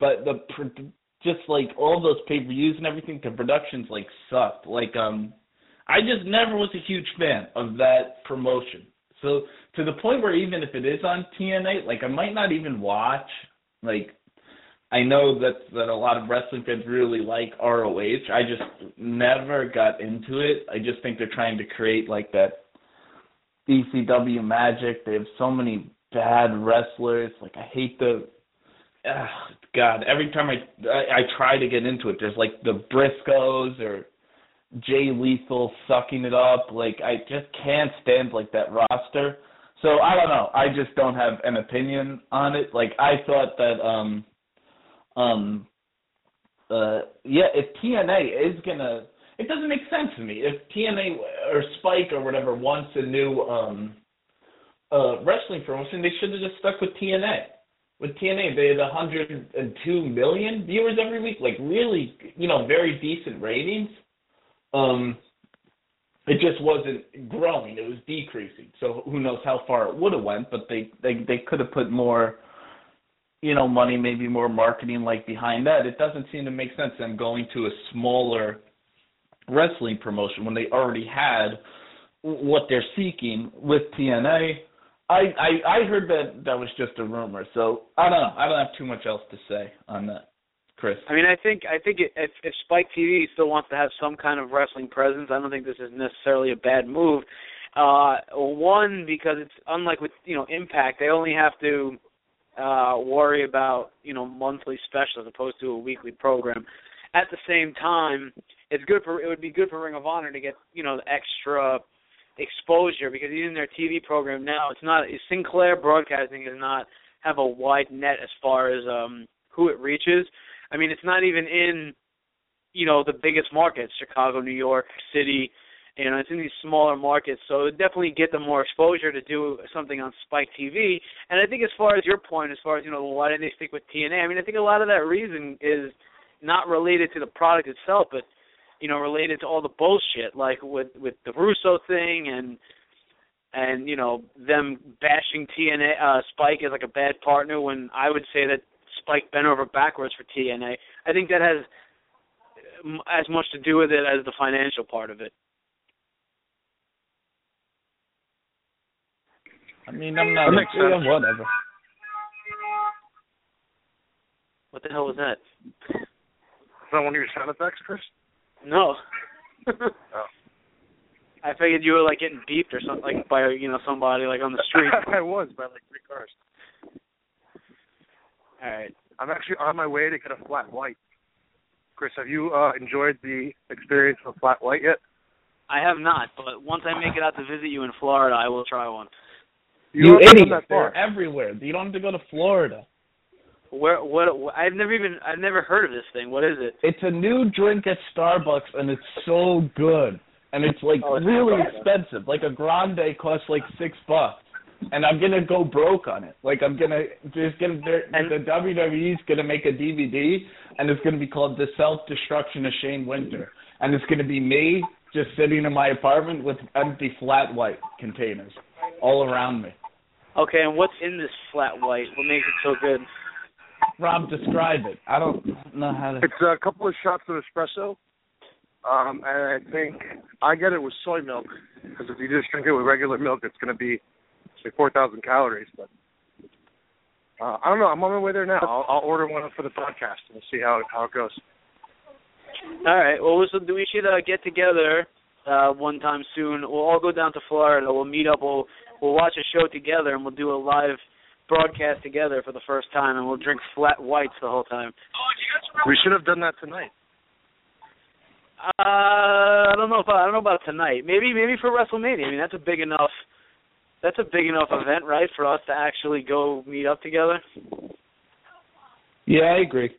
But the just like all those pay per views and everything, the productions like sucked. Like um, I just never was a huge fan of that promotion. So to the point where even if it is on TNA, like I might not even watch. Like I know that that a lot of wrestling fans really like ROH. I just never got into it. I just think they're trying to create like that ECW magic. They have so many bad wrestlers. Like I hate the uh, God, every time I, I I try to get into it, there's like the Briscoes or Jay Lethal sucking it up. Like I just can't stand like that roster. So I don't know. I just don't have an opinion on it. Like I thought that um um uh yeah, if TNA is gonna it doesn't make sense to me. If TNA or Spike or whatever wants a new um uh wrestling promotion, they should have just stuck with TNA. With TNA, they had 102 million viewers every week, like really, you know, very decent ratings um, it just wasn't growing; it was decreasing. So who knows how far it would have went? But they they they could have put more, you know, money, maybe more marketing like behind that. It doesn't seem to make sense them going to a smaller wrestling promotion when they already had what they're seeking with TNA. I, I I heard that that was just a rumor, so I don't know. I don't have too much else to say on that. Chris? I mean, I think I think if if Spike TV still wants to have some kind of wrestling presence, I don't think this is necessarily a bad move. Uh, one because it's unlike with you know Impact, they only have to uh, worry about you know monthly specials as opposed to a weekly program. At the same time, it's good for it would be good for Ring of Honor to get you know extra exposure because even their TV program now it's not Sinclair Broadcasting does not have a wide net as far as um who it reaches. I mean, it's not even in, you know, the biggest markets, Chicago, New York City. You know, it's in these smaller markets, so it definitely get them more exposure to do something on Spike TV. And I think, as far as your point, as far as you know, why didn't they stick with TNA? I mean, I think a lot of that reason is not related to the product itself, but you know, related to all the bullshit, like with with the Russo thing and and you know them bashing TNA uh Spike as like a bad partner when I would say that Spike bent over backwards for TNA. I think that has as much to do with it as the financial part of it. I mean, I'm not. Yeah, whatever. What the hell was that? Is that one of your sound effects, Chris? No. oh. I figured you were like getting beeped or something, like by you know somebody like on the street. I was by like three cars. All right. I'm actually on my way to get a flat white. Chris, have you uh enjoyed the experience of a flat white yet? I have not, but once I make it out to visit you in Florida, I will try one. You, you idiot! They're everywhere. You don't have to go to Florida. Where? What? I've never even. I've never heard of this thing. What is it? It's a new drink at Starbucks, and it's so good. And it's like oh, it's really expensive. Like a grande costs like six bucks and I'm gonna go broke on it. Like I'm gonna just gonna and the WWE's gonna make a DVD, and it's gonna be called The Self Destruction of Shane Winter, and it's gonna be me just sitting in my apartment with empty flat white containers all around me. Okay, and what's in this flat white? What makes it so good? Rob, describe it. I don't know how to. It's a couple of shots of espresso, um, and I think I get it with soy milk because if you just drink it with regular milk, it's going to be say four thousand calories, but uh, I don't know. I'm on my way there now. I'll, I'll order one for the podcast and we'll see how how it goes. All right. Well, so we should uh, get together uh, one time soon. We'll all go down to Florida. We'll meet up. We'll we'll watch a show together, and we'll do a live broadcast together for the first time, and we'll drink flat whites the whole time. We should have done that tonight. Uh, I don't know if I, I don't know about tonight. Maybe maybe for WrestleMania. I mean, that's a big enough that's a big enough event, right, for us to actually go meet up together. Yeah, I agree.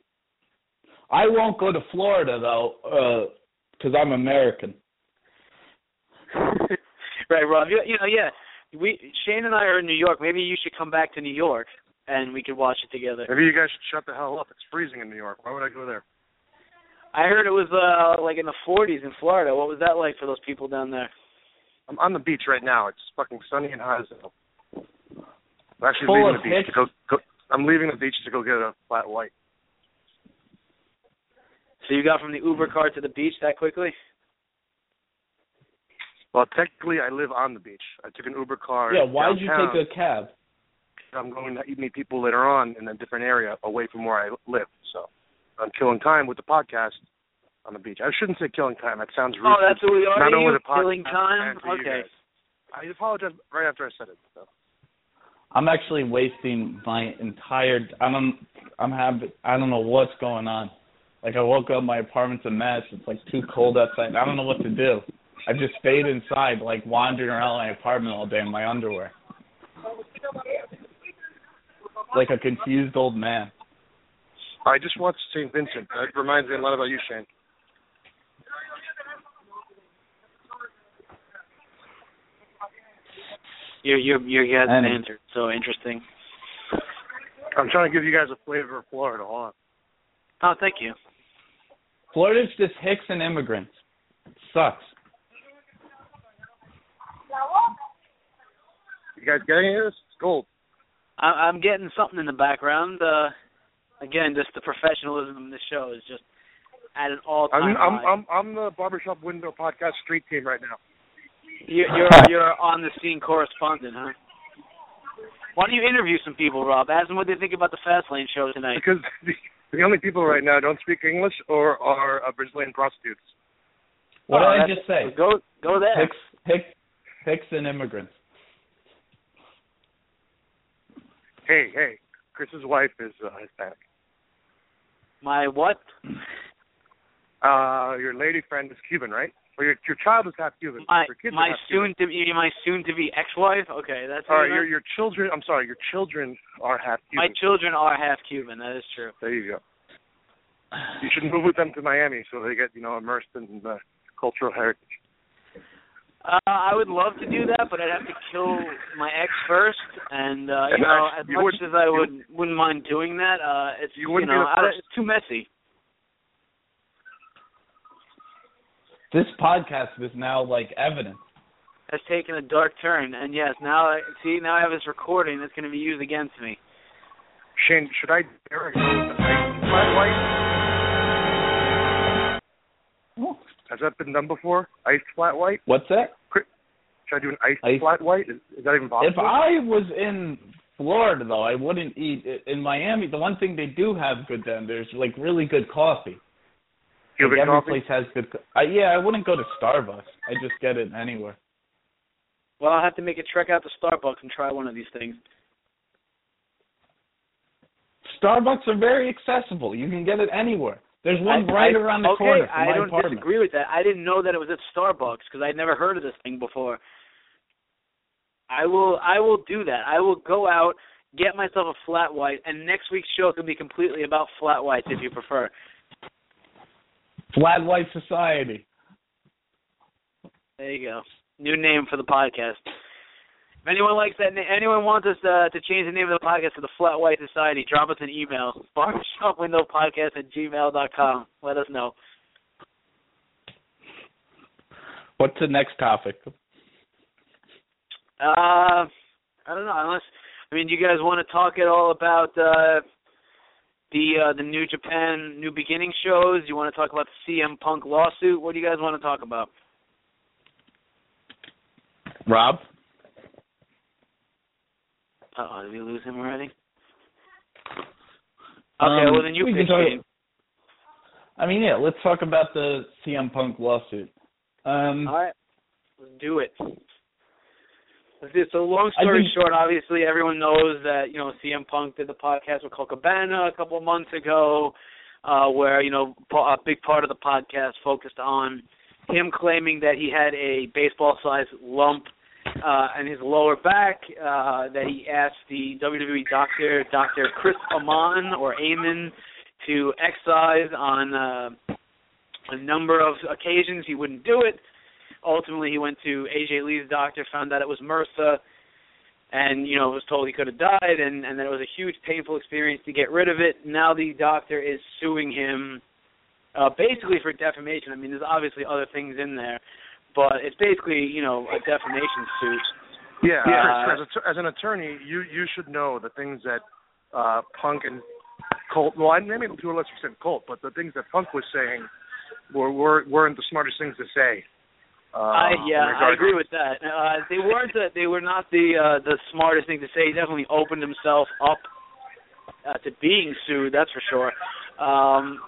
I won't go to Florida though, because I'm American. right, Rob. You, you know, yeah. We Shane and I are in New York. Maybe you should come back to New York and we could watch it together. Maybe you guys should shut the hell up. It's freezing in New York. Why would I go there? I heard it was uh like in the 40s in Florida. What was that like for those people down there? I'm on the beach right now. It's fucking sunny and hot as hell. I'm actually Full leaving the beach hicks. to go, go. I'm leaving the beach to go get a flat white. So you got from the Uber car to the beach that quickly? Well, technically, I live on the beach. I took an Uber car. Yeah, why did you take a cab? I'm going to meet people later on in a different area away from where I live. So I'm killing time with the podcast on the beach. I shouldn't say killing time. That sounds oh, rude. Oh, that's what we are. Not only the podcast, killing time. and to you Okay. I apologize right after I said it. So. I'm actually wasting my entire. I don't. I'm having. I don't know what's going on. Like I woke up, my apartment's a mess. It's like too cold outside. I don't know what to do. I just stayed inside, like wandering around my apartment all day in my underwear, like a confused old man. I just watched St. Vincent. That reminds me a lot about you, Shane. Your your your guys' And- answer so interesting. I'm trying to give you guys a flavor of Florida. Hold on. Oh, thank you. Florida's just hicks and immigrants. It sucks. You guys getting this? It's gold. I, I'm getting something in the background. Uh, again, just the professionalism of the show is just at an all-time I'm I'm high. I'm I'm the barbershop window podcast street team right now. You're you're, you're on the scene correspondent, huh? Why don't you interview some people, Rob? Ask them what they think about the Fastlane show tonight. Because the, the only people right now don't speak English or are uh, Brazilian prostitutes. What Oh, did I just say? Go go there. Hicks, hicks, hicks and immigrants. Hey, hey, Chris's wife is uh, Hispanic. My what? Uh, your lady friend is Cuban, right? Or your your child is half Cuban. My your kids my half soon Cuban. to be my soon to be ex-wife. Okay, that's All what right, you your your children. I'm sorry, your children are half my Cuban. children are half Cuban. That is true. there you go. You should move with them to Miami so they get you know immersed in the cultural heritage. Uh, I would love to do that, but I'd have to kill my ex first, and uh, you And know, I- as you much wouldn't- as I you- would wouldn't mind doing that, uh, it's You wouldn't know, I don't- first. it's too messy. This podcast is now like evidence. Has taken a dark turn, and yes, now I see now I have this recording that's going to be used against me. Shane, should I dare I go Has that been done before? Iced flat white? What's that? Should I do an iced Ice- flat white? Is, is that even possible? If I was in Florida though, I wouldn't eat in Miami. The one thing they do have good then, there's like really good coffee. Cuban like every coffee? place has good. Co- I, yeah, I wouldn't go to Starbucks. I just get it anywhere. Well, I'll have to make a trek out to Starbucks and try one of these things. Starbucks are very accessible. You can get it anywhere. There's one I- right I- around the okay, corner from I don't apartment. disagree with that. I didn't know that it was at Starbucks because I'd never heard of this thing before. I will I will do that. I will go out, get myself a flat white, and next week's show can be completely about flat whites if you prefer. Flat White Society. There you go. New name for the podcast. Anyone likes that, anyone wants us uh, to change the name of the podcast to the Flat White Society, drop us an email. Barbershopwindowpodcast at gmail dot com. Let us know. What's the next topic? Uh, I don't know. Unless I mean, you guys want to talk at all about uh, the uh, the New Japan New Beginning shows? You want to talk about the CM Punk lawsuit? What do you guys want to talk about? Rob? Uh oh, did we lose him already? Okay, Um, well then you we pick can talk- Shane. I mean, yeah, let's talk about the CM Punk lawsuit. Um, All right, let's do it. Let's do it. So long story think- short, obviously everyone knows that you know CM Punk did the podcast with Colt Cabana a couple of months ago, uh, where you know a big part of the podcast focused on him claiming that he had a baseball-sized lump uh, and his lower back. Uh, that he asked the WWE doctor, Dr. Chris Amon or Amen, to excise on uh, a number of occasions. He wouldn't do it. Ultimately, he went to AJ Lee's doctor, found out it was MRSA, and you know was told he could have died, and and that it was a huge, painful experience to get rid of it. Now the doctor is suing him, uh, basically for defamation. I mean, there's obviously other things in there, but it's basically you know a defamation suit. Yeah, Uh, Chris, as, a, as an attorney, you you should know the things that uh Punk and Colt. Well, I maybe to a lesser extent Colt, but the things that Punk was saying were were weren't the smartest things to say. Uh, I yeah, I agree with that. Uh, they weren't the, they were not the uh, the smartest thing to say. He definitely opened himself up uh, to being sued. That's for sure. Um,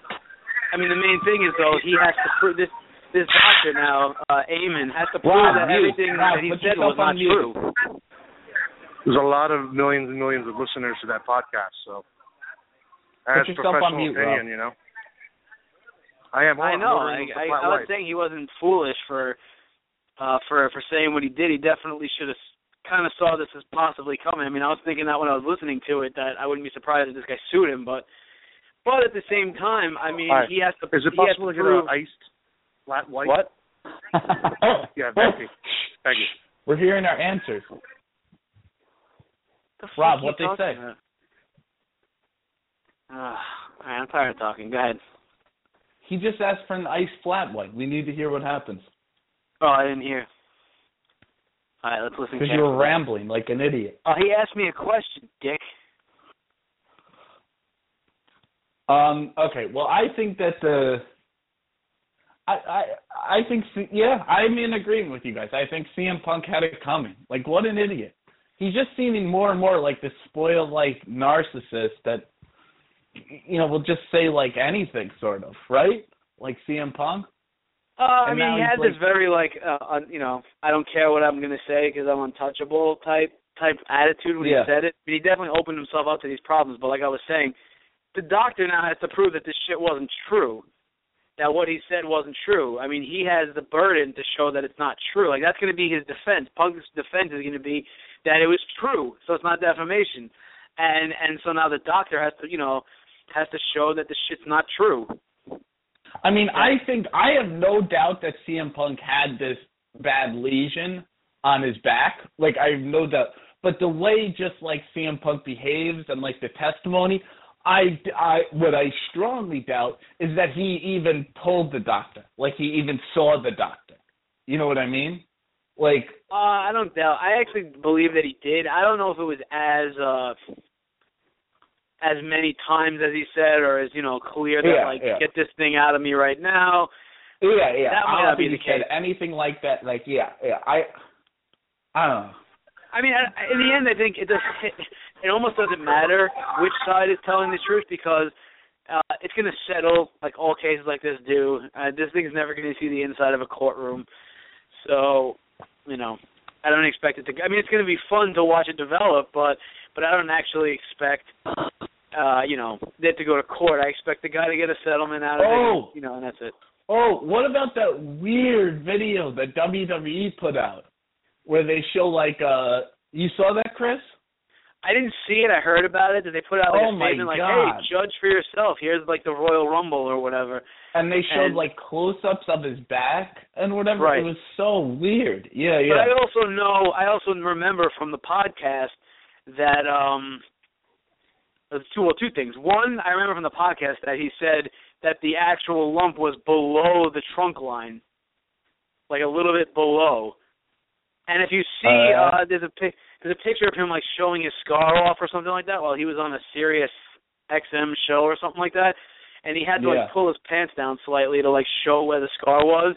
I mean, the main thing is though he has to prove this. This doctor now, uh, Eamon, has to prove Rob, that mute. everything Rob, that he said was not mute. true. There's a lot of millions and millions of listeners to that podcast, so Put as yourself on professional mute, opinion, Rob. you know. I am. I know. I, I, I was saying he wasn't foolish for uh for for saying what he did. He definitely should have kind of saw this as possibly coming. I mean, I was thinking that when I was listening to it that I wouldn't be surprised if this guy sued him, but but at the same time, I mean, All right. he has to. Is it possible to to get prove, an iced flat white? What? Yeah, thank you. Thank you. We're hearing our answers. The Rob, you what they say? about? Uh, all right, I'm tired of talking. Go ahead. He just asked for an ice flat white. We need to hear what happens. Oh, I didn't hear. All right, let's listen. Because you were rambling like an idiot. Oh, he asked me a question, Dick. Um, okay, well, I think that the, I, I, I think, yeah, I'm in agreement with you guys. I think CM Punk had it coming. Like, what an idiot. He's just seeming more and more like this spoiled, like, narcissist that, you know, will just say, like, anything, sort of, right? Like CM Punk? Uh, I mean, he had like- this very like, uh, un, you know, I don't care what I'm going to say because I'm untouchable type type attitude when Yeah. he said it. But he definitely opened himself up to these problems. But like I was saying, the doctor now has to prove that this shit wasn't true. That what he said wasn't true. I mean, he has the burden to show that it's not true. Like that's going to be his defense. Punk's defense is going to be that it was true, so it's not defamation. And and so now the doctor has to, you know, has to show that the shit's not true. I mean, I think I have no doubt that CM Punk had this bad lesion on his back. Like I have no doubt. But the way just like CM Punk behaves and like the testimony, I, I what I strongly doubt is that he even told the doctor. Like he even saw the doctor. You know what I mean? Like Uh, I don't doubt. I actually believe that he did. I don't know if it was as uh as many times as he said, or as you know, clear that Yeah, like yeah. get this thing out of me right now. yeah, yeah. That might I not be the case. anything like that. Like yeah, yeah. I I don't know. I mean, I- in the end, I think it does. It almost doesn't matter which side is telling the truth because uh it's going to settle like all cases like this do. Uh, this thing's never going to see the inside of a courtroom, so you know. I don't expect it to. I mean, it's going to be fun to watch it develop, but but I don't actually expect, uh, you know, it to go to court. I expect the guy to get a settlement out of Oh. it, you know, and that's it. Oh, what about that weird video that WWE put out where they show like uh you saw that, Chris? I didn't see it. I heard about it. That they put out like Oh a statement like, "Hey, judge for yourself. Here's like the Royal Rumble or whatever." And they showed And- like close ups of his back and whatever. Right. It was so weird. Yeah, yeah. But. I also know, I also remember from the podcast that um, there's two well, two things. One, I remember from the podcast that he said that the actual lump was below the trunk line, like a little bit below. And if you see, Uh, uh, there's a pic, there's a picture of him like showing his scar off or something like that while he was on a Sirius XM show or something like that, and he had to Yeah. like pull his pants down slightly to like show where the scar was.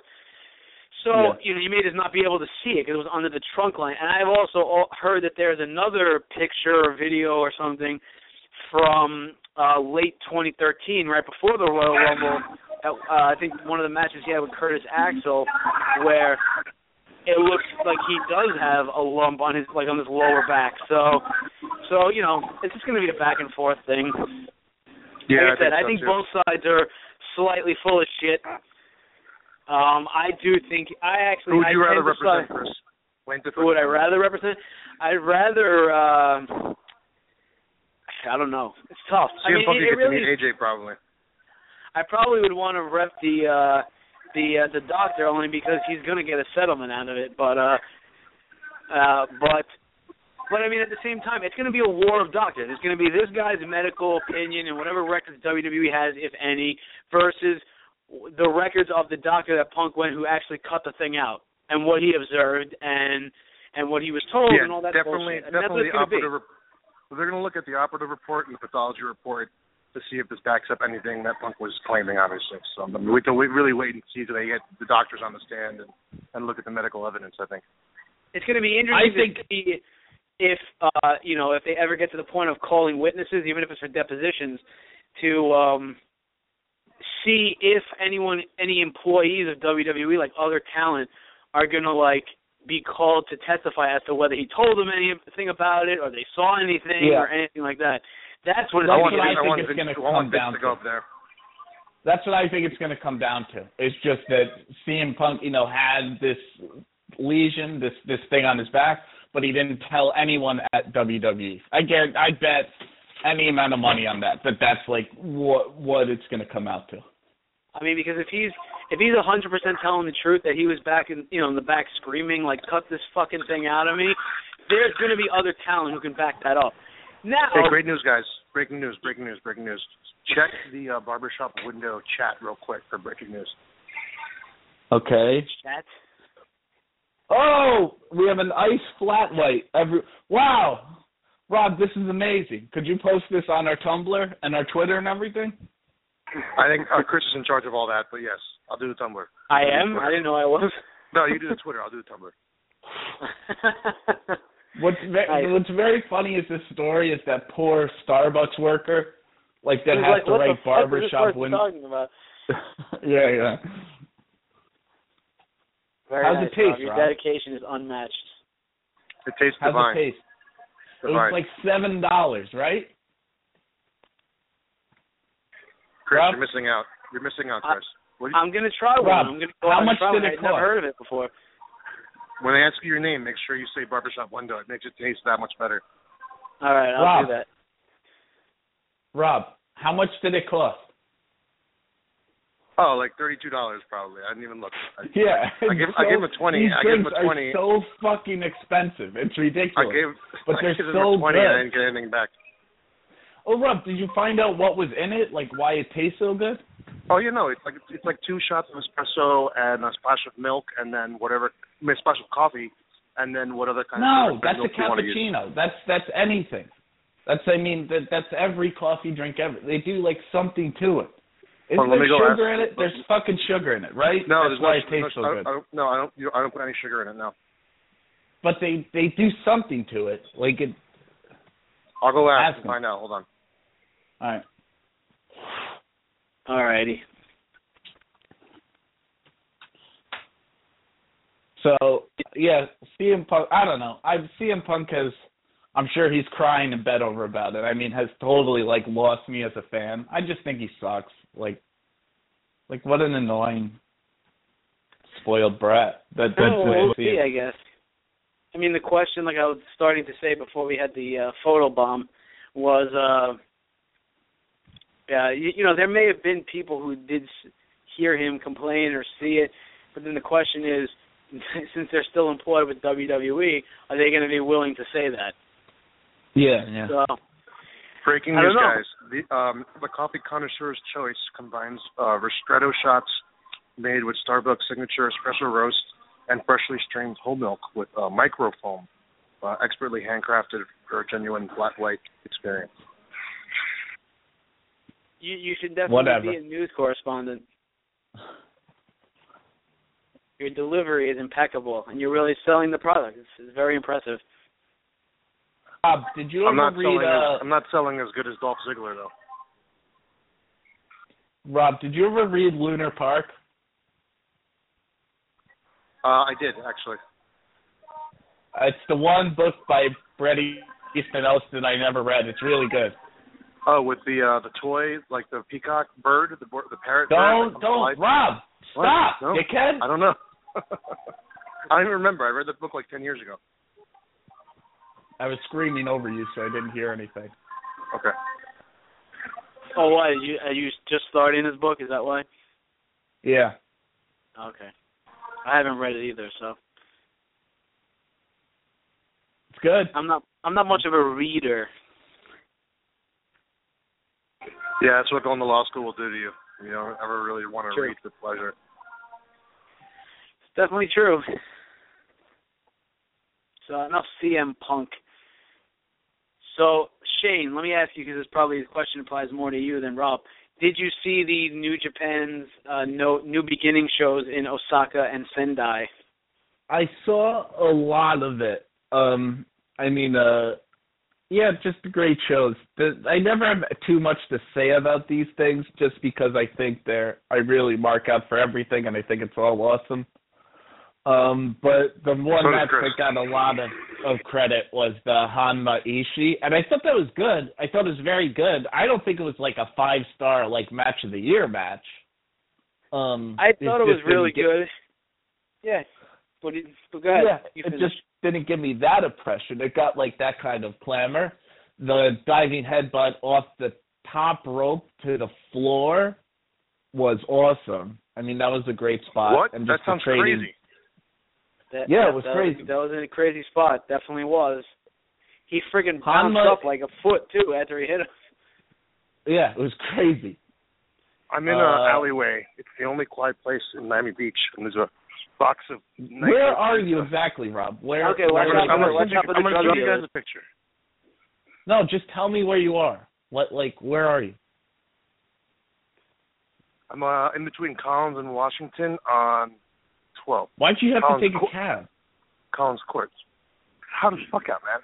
So Yeah. you know, you may just not be able to see it because it was under the trunk line. And I've also heard that there's another picture or video or something from uh late 2013, right before the Royal Rumble. At, uh, I think one of the matches he had with Curtis Axel, where it looks like he does have a lump on his like on his lower back. So, so you know, it's just going to be a back and forth thing. Yeah, like I said, I so, think too. both sides are slightly full of shit. Um, I do think I actually Who would I rather represent, Chris? Who would I rather represent? I'd rather. Uh, I don't know. It's tough. I CM mean, Punk it, it get really. to meet AJ probably. I probably would want to rep the uh the uh, the doctor only because he's going to get a settlement out of it. But uh, uh, but but I mean at the same time, it's going to be a war of doctors. It's going to be this guy's medical opinion and whatever records WWE has, if any, versus the records of the doctor that Punk went who actually cut the thing out and what he observed and and what he was told yeah, and all that definitely, bullshit. And that's what definitely it's going to be. Rep- they're going to look at the operative report and the pathology report to see if this backs up anything that Punk was claiming, obviously. So I mean, we can really wait and see till they get the doctors on the stand and, and look at the medical evidence. I think. It's going to be interesting I think- to see if uh you know if they ever get to the point of calling witnesses, even if it's for depositions, to um see if anyone, any employees of WWE, like other talent, are going to like be called to testify as to whether he told them anything about it or they saw anything Yeah. or anything like that. That's what That's I want, to what I think it's gonna come down to to. go. That's what I think it's going to come down to. It's just that CM Punk, you know, had this lesion, this this thing on his back, but he didn't tell anyone at WWE. I get, I bet any amount of money on that. That that's like what what it's going to come out to. I mean, because if he's if he's a hundred percent telling the truth that he was back in you know in the back screaming like cut this fucking thing out of me, there's going to be other talent who can back that up. Now, Hey, great news, guys! Breaking news! Breaking news! Breaking news! Check the uh, barbershop window chat real quick for breaking news. Okay. chat. Oh, we have an ice flat light. Every wow, Rob, this is amazing. Could you post this on our Tumblr and our Twitter and everything? I think uh, Chris is in charge of all that, but yes, I'll do the Tumblr. I am. I didn't know I was. No, you do the Twitter. I'll do the Tumblr. What's ve- Nice. what's very funny is this story is that poor Starbucks worker, like that has like, to what write fuck is this barbershop person window. talking about? yeah, yeah. Very How's nice, it taste, Rob. Your Rob? dedication is unmatched. It tastes How's divine. it taste? It was like seven dollars, right? Chris, Rob? you're missing out. You're missing out, Chris. What you, I'm gonna try one. Rob, I'm gonna go how much did one. it I'd never cost? heard of it before. When they ask you your name, make sure you say barbershop window. It makes it taste that much better. All right, I'll Rob. do that. Rob, how much did it cost? Oh, like thirty-two dollars probably. I didn't even look. I, Yeah, I gave- it's I gave him a 20. These I gave him drinks a 20. are so fucking expensive. It's ridiculous. I gave, But I they're gave them so a twenty good. and I didn't get anything back. Oh, Rob, did you find out what was in it? Like why it tastes so good? Oh, you know, it's like it's like two shots of espresso and a splash of milk, and then whatever, I mean, a coffee, and then what other kind No, of that's a you want to use. cappuccino. That's that's anything. That's I mean that that's every coffee drink ever. They do like something to it. Is Hold there me go sugar ask- in it? There's fucking sugar in it, right? No, that's there's why no, it tastes no, so I, good. I don't, no, I don't. You, I don't put any sugar in it. No, But they they do something to it. Like it. I'll go ask Ask and him. find out. Hold on. All right. All righty. So yeah, CM Punk. I don't know. I CM Punk has. I'm sure he's crying in bed over about it. I mean, has totally like lost me as a fan. I just think he sucks. Like, like what an annoying, spoiled brat. That that's Oh, we'll see. I guess. I mean, the question, like I was starting to say before we had the uh, photo bomb, was, uh, yeah, you, you know, there may have been people who did s- hear him complain or see it, but then the question is, since they're still employed with WWE, are they going to be willing to say that? Yeah, yeah. So, Breaking I news, guys. The um, the coffee connoisseur's choice combines uh, ristretto shots made with Starbucks signature espresso roast and freshly strained whole milk with uh, microfoam, uh, expertly handcrafted for a genuine flat white experience. you you should definitely Whatever. be a news correspondent. Your delivery is impeccable, and you're really selling the product. It's, it's very impressive. Bob, did you I'm ever not read? selling. Uh, as, I'm not selling as good as Dolph Ziggler though. Rob, did you ever read Lunar Park? Uh, I did actually. It's the one book by Bret Easton Ellis I never read. It's really good. Oh, with the uh, the toy, like the peacock bird, the the parrot. Don't that comes to don't? Rob, What? Stop, No. dickhead. I don't know. I don't even remember. I read the book like ten years ago. I was screaming over you, so I didn't hear anything. Okay. Oh, why? Are you, are you just starting this book? Is that why? Yeah. Okay. I haven't read it either, so It's good. I'm not. I'm not much of a reader. Yeah, that's what going to law school will do to you. You don't ever really want to True. read for pleasure. Definitely true. So enough CM Punk. So Shane, let me ask you because this probably the question applies more to you than Rob. Did you see the New Japan's uh, no, New Beginning shows in Osaka and Sendai? I saw a lot of it. Um, I mean, uh, yeah, just great shows. I never have too much to say about these things, just because I think they're. I really mark out for everything, and I think it's all awesome. Um, but the one So does match that got a lot of, of credit was the Honma Ishii, and I thought that was good. I thought it was very good. I don't think it was like a five star like match of the year match. Um, I thought it was really get- good. Yeah, but, it, but go ahead. Yeah, it finish. just didn't give me that impression. It got like that kind of clamor. The diving headbutt off the top rope to the floor was awesome. I mean, that was a great spot. what? And That just the sounds trading- crazy. That, Yeah, that, it was that crazy. That was in a crazy spot. Definitely was. He friggin' bounced Honma- up like a foot too after he hit him. Yeah, it was crazy. I'm in Uh, a alleyway. It's the only quiet place in Miami Beach, and there's a box of. Where are you exactly, Rob? Where? Okay, where watch are out you? I'm the- gonna send you, out for the I'm gonna show you guys a picture. No, just tell me where you are. What, like, where are you? I'm uh, in between Collins and Washington on 12 Why'd you have Um, to take a cab? Collins Court. How the fuck out, man?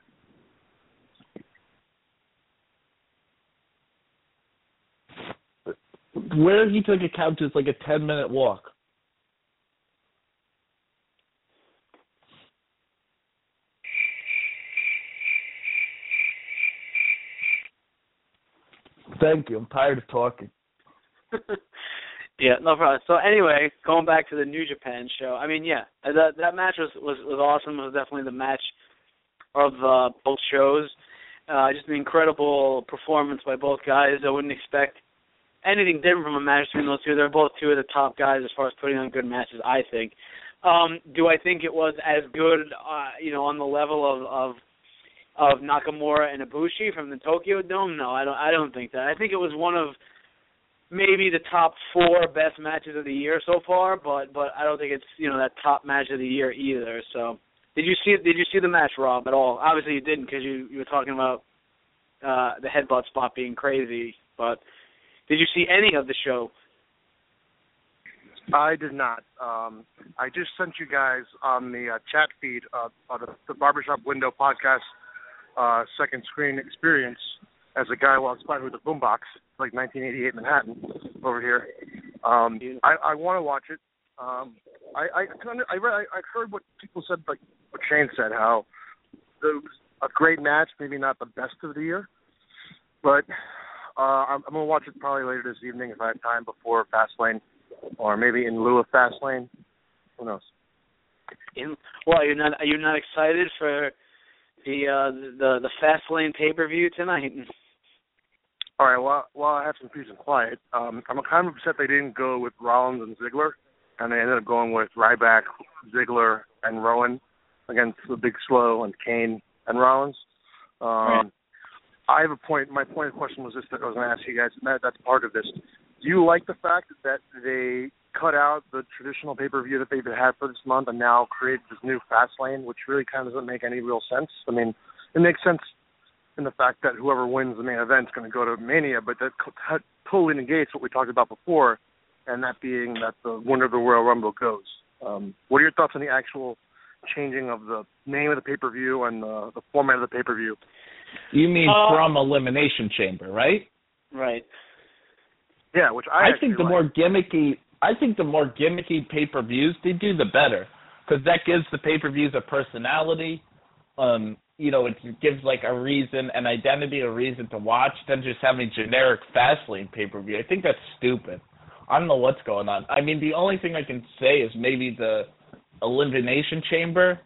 Where he took a cab to is like a ten minute walk. Thank you. I'm tired of talking. yeah, no problem. So anyway, going back to the New Japan show. I mean, yeah, that that match was was, was awesome. It was definitely the match of uh, both shows. Uh, just an incredible performance by both guys. I wouldn't expect anything different from a match between those two. They're both two of the top guys as far as putting on good matches. I think. Um, do I think it was as good, uh, you know, on the level of of of Nakamura and Ibushi from the Tokyo Dome? No, I don't. I don't think that. I think it was one of maybe the top four best matches of the year so far, but but I don't think it's you know that top match of the year either. So, did you see did you see the match, Rob, at all? Obviously you didn't because you you were talking about uh the headbutt spot being crazy. But did you see any of the show? I did not. Um, I just sent you guys on the uh, chat feed uh, uh, the, the Barbershop Window podcast uh, second screen experience as a guy walks by with a boombox, like 1988 Manhattan over here. Um, I, I want to watch it. Um, I I I read I, I heard what people said, like what Shane said, how it was a great match, maybe not the best of the year, but uh, I'm, I'm gonna watch it probably later this evening if I have time before Fastlane or maybe in lieu of Fastlane. Who knows? In well, you're not you're not excited for the uh the the Fastlane pay per view tonight? All right. Well, while I have some peace and quiet, um, I'm kind of upset they didn't go with Rollins and Ziggler, and they ended up going with Ryback, Ziggler, and Rowan against the Big Slow and Kane and Rollins. Um. I have a point. My point of question was this that I was going to ask you guys, and that, that's part of this. Do you like the fact that they cut out the traditional pay-per-view that they've had for this month and now create this new Fastlane, which really kind of doesn't make any real sense? I mean, it makes sense in the fact that whoever wins the main event is going to go to Mania, but that co- co- totally negates what we talked about before, and that being that the winner of the Royal Rumble goes. Um, what are your thoughts on the actual changing of the name of the pay-per-view and the, the format of the pay-per-view? You mean Uh, from Elimination Chamber, right? Right. Yeah, which I, I, think the like. more gimmicky, I think the more gimmicky pay per views they do, the better, because that gives the pay per views a personality. Um, you know, it gives like a reason, an identity, a reason to watch, than just having generic Fastlane pay per view. I think that's stupid. I don't know what's going on. I mean, the only thing I can say is maybe the elimination chamber.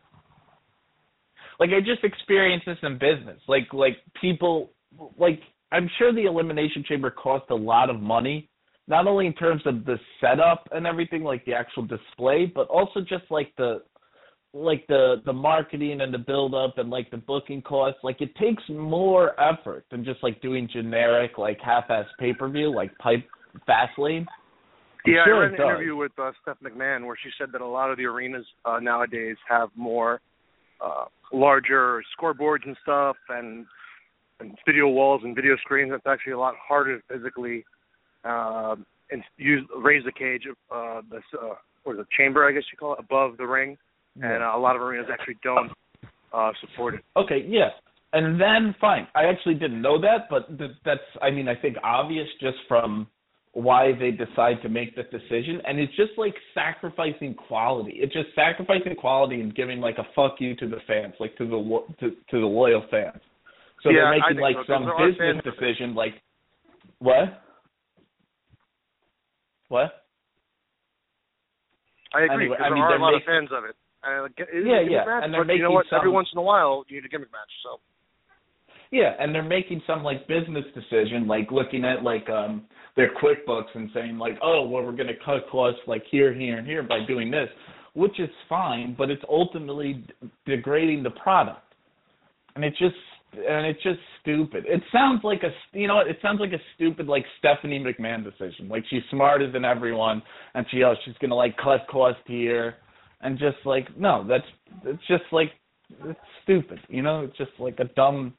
Like I just experienced this in business. Like like people like I'm sure the elimination chamber cost a lot of money, not only in terms of the setup and everything, like the actual display, but also just like the like the the marketing and the build up and like the booking costs. Like it takes more effort than just like doing generic like half ass pay per view like pipe Fastlane. Yeah, sure I read an interview with uh, Steph McMahon where she said that a lot of the arenas uh, nowadays have more uh, larger scoreboards and stuff, and and video walls and video screens. It's actually a lot harder to physically uh, and use raise the cage, uh, the uh, or the chamber, I guess you call it, above the ring, and uh, a lot of arenas actually don't uh, support it. Okay, yeah. And then fine. I actually didn't know that, but th- that's I mean I think obvious just from why they decide to make this decision and it's just like sacrificing quality. It's just sacrificing quality and giving like a fuck you to the fans, like to the lo- to, to the loyal fans. So Yeah, they're making like so, some business decision like what? What? I agree. Anyway, I mean, there are a lot of fans of it. Uh, it is Yeah, a gimmick yeah, match, and they're but you know making what? Every once in a while, you need a gimmick match. So Yeah, and they're making some like business decision, like looking at like um their QuickBooks and saying like, oh, well, we're going to cut costs like here, here, and here by doing this, which is fine, but it's ultimately degrading the product, and it's just and it's just stupid. It sounds like a you know? It sounds like a stupid like Stephanie McMahon decision. Like she's smarter than everyone, and she oh she's going to like cut cost here, and just like no, that's it's just like it's stupid. You know, it's just like a dumb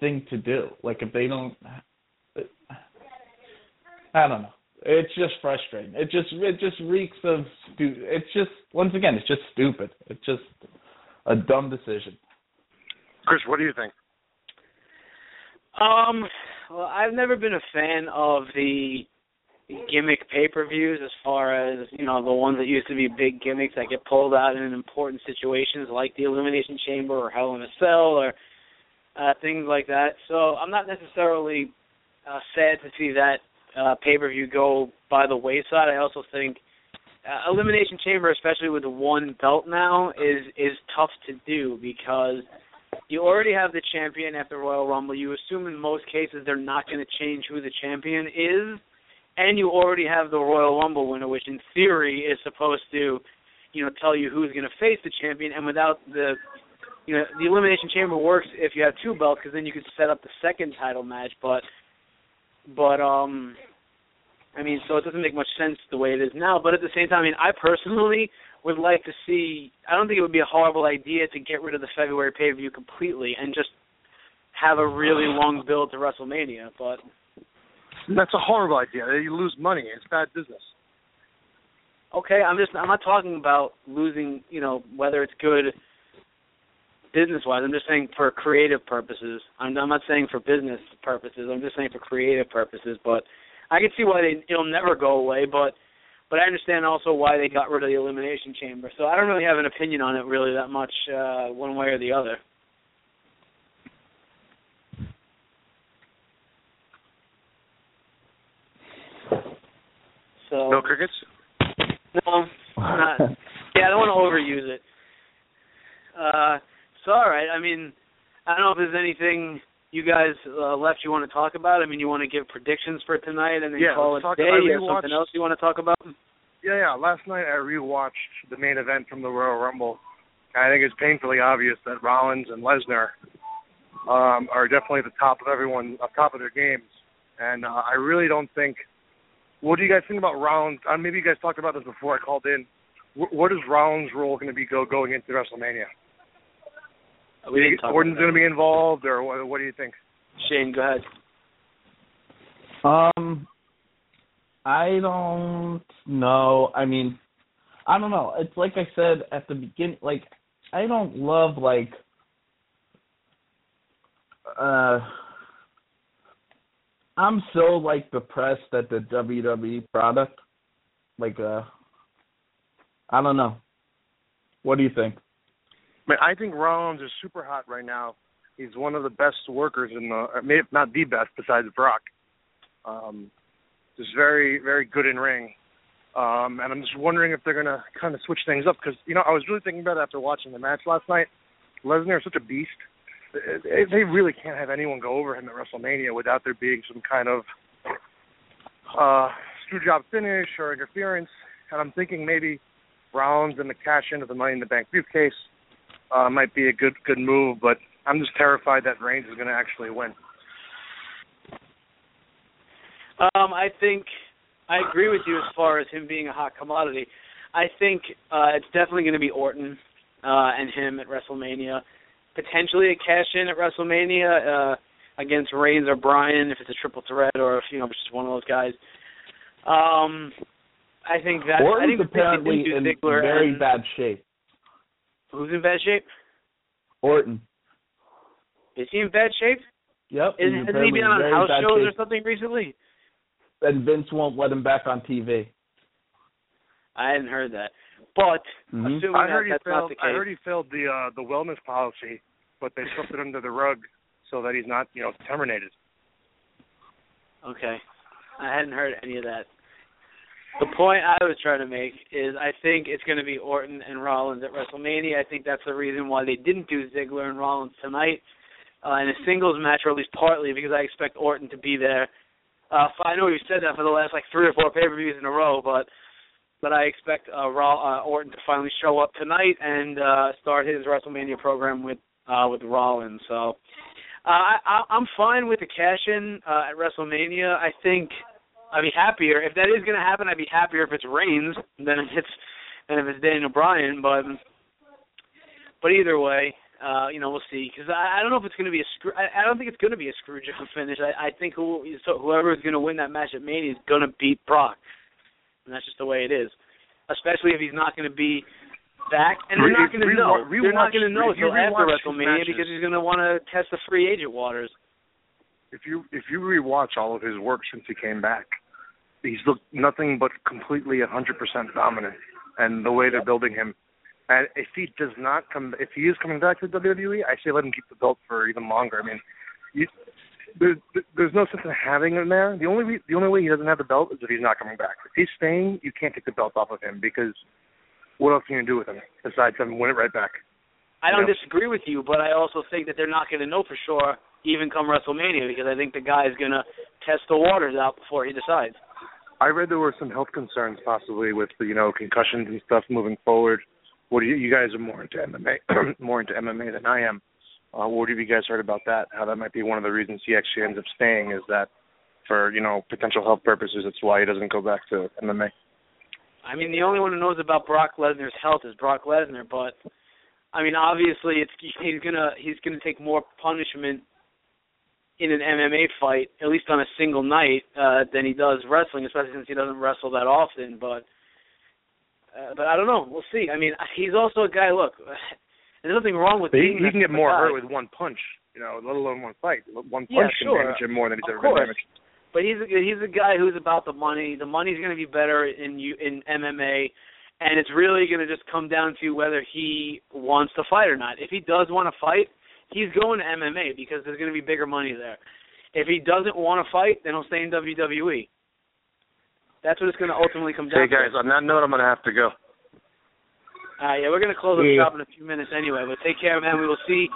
thing to do. Like if they don't, I don't know. It's just frustrating. It just it just reeks of stu. It's just once again, it's just stupid. It's just a dumb decision. Chris, what do you think? Um, well, I've never been a fan of the gimmick pay-per-views as far as you know the ones that used to be big gimmicks that get pulled out in important situations like the Elimination Chamber or Hell in a Cell or uh, things like that. So I'm not necessarily uh, sad to see that uh, pay-per-view go by the wayside. I also think uh, Elimination Chamber, especially with one belt now, is is tough to do because you already have the champion at the Royal Rumble. You assume in most cases they're not going to change who the champion is, and you already have the Royal Rumble winner, which in theory is supposed to, you know, tell you who's going to face the champion. And without the, you know, the Elimination Chamber works if you have two belts because then you could set up the second title match. But, but um, I mean, so it doesn't make much sense the way it is now. But at the same time, I mean, I personally would like to see. I don't think it would be a horrible idea to get rid of the February pay per view completely and just have a really long build to WrestleMania. But That's a horrible idea. You lose money. It's bad business. okay, I'm just I'm not talking about losing. You know whether it's good business wise. I'm just saying for creative purposes. I'm, I'm not saying for business purposes. I'm just saying for creative purposes. But I can see why they it'll never go away. But but I understand also why they got rid of the elimination chamber. So I don't really have an opinion on it really that much, uh, one way or the other. So No crickets. no, not. Yeah, I don't want to overuse it. Uh, so all right. I mean, I don't know if there's anything you guys uh, left you want to talk about. I mean, you want to give predictions for tonight and then Yeah, call it talk- day. I You have rewatched- something else you want to talk about? Yeah, yeah. Last night I rewatched the main event from the Royal Rumble. I think it's painfully obvious that Rollins and Lesnar um, are definitely the top of everyone, top of their games. And uh, I really don't think. What do you guys think about Rollins? Uh, maybe you guys talked about this before I called in. Wh- what is Rollins' role going to be go going into WrestleMania? We didn't talk Orton's going to be involved, or what, what do you think? Shane, go ahead. Um, I don't know. I mean, I don't know. It's like I said at the beginning. Like, I don't love like. Uh, I'm so like depressed at the WWE product. Like, uh, I don't know. What do you think? I mean, I think Rollins is super hot right now. He's one of the best workers in the, uh, maybe not the best besides Brock. Um, just very, very good in ring. Um, and I'm just wondering if they're to kind of switch things up because, you know, I was really thinking about it after watching the match last night. Lesnar is such a beast. They really can't have anyone go over him at WrestleMania without there being some kind of uh, screw job finish or interference. And I'm thinking maybe Rollins and the cash in of the Money in the Bank briefcase uh, might be a good good move, but I'm just terrified that Reigns is going to actually win. Um, I think I agree with you as far as him being a hot commodity. I think uh, it's definitely going to be Orton uh, and him at WrestleMania. Potentially a cash in at WrestleMania uh, against Reigns or Bryan if it's a triple threat or if you know just one of those guys. Um, I think that Orton's I think apparently in Ziggler very and, bad shape. Who's in bad shape? Orton. Is he in bad shape? Yep. Is, he's has he been on house shows shape. or something recently? And Vince won't let him back on TV. I hadn't heard that. But Mhm. assuming I that heard he that's not the case, I heard he failed the uh, the wellness policy, but they swept it under the rug so that he's not, you know, terminated. Okay. I hadn't heard any of that. The point I was trying to make is I think it's going to be Orton and Rollins at WrestleMania. I think that's the reason why they didn't do Ziggler and Rollins tonight uh, in a singles match, or at least partly because I expect Orton to be there. Uh, I know we've said that for the last like three or four pay-per-views in a row, but but I expect uh, Raw, uh, Orton to finally show up tonight and uh, start his WrestleMania program with uh, with Rollins. So uh, I, I'm fine with the cash in uh, at WrestleMania. I think I'd be happier if that is going to happen. I'd be happier if it's Reigns than if it's than if it's Daniel Bryan. But but either way, uh, you know we'll see because I, I don't know if it's going to be a screw. I, I don't think it's going to be a screw job finish. I, I think who so whoever is going to win that match at Mania is going to beat Brock, and that's just the way it is. Especially if he's not going to be back, and they're not going to know. re- They're not going to know until after WrestleMania matches- because he's going to want to test the free agent waters. If you if you rewatch all of his work since he came back, he's looked nothing but completely 100% dominant, and the way they're building him. And if he does not come, if he is coming back to WWE, I say let him keep the belt for even longer. I mean, you, there's there's no sense in having him there. The only re- the only way he doesn't have the belt is if he's not coming back. If he's staying, you can't take the belt off of him because what else can you do with him besides him win it right back? I don't Yeah. disagree with you, but I also think that they're not going to know for sure even come WrestleMania because I think the guy is going to test the waters out before he decides. I read there were some health concerns possibly with the, you know concussions and stuff moving forward. What do you, you guys are more into MMA, more into MMA than I am. Uh, what have you guys heard about that? How that might be one of the reasons he actually ends up staying is that for you know potential health purposes. That's why he doesn't go back to MMA. I mean, the only one who knows about Brock Lesnar's health is Brock Lesnar, but I mean, obviously, it's he's gonna he's gonna take more punishment in an MMA fight, at least on a single night, uh, than he does wrestling, especially since he doesn't wrestle that often. But uh, but I don't know. We'll see. I mean, he's also a guy. Look, there's nothing wrong with But he, being he can get more guy. hurt with one punch, you know, let alone one fight. One punch Yeah, can damage him more than he's Of ever been damaged. But he's a, he's a guy who's about the money. The money's going to be better in you in MMA, and it's really going to just come down to whether he wants to fight or not. If he does want to fight, he's going to MMA because there's going to be bigger money there. If he doesn't want to fight, then he'll stay in WWE. That's what it's going to ultimately come down Hey guys, to. on that note, I'm gonna have to go. Uh, yeah, we're going to close up Yeah. shop in a few minutes anyway. But take care, man. We will see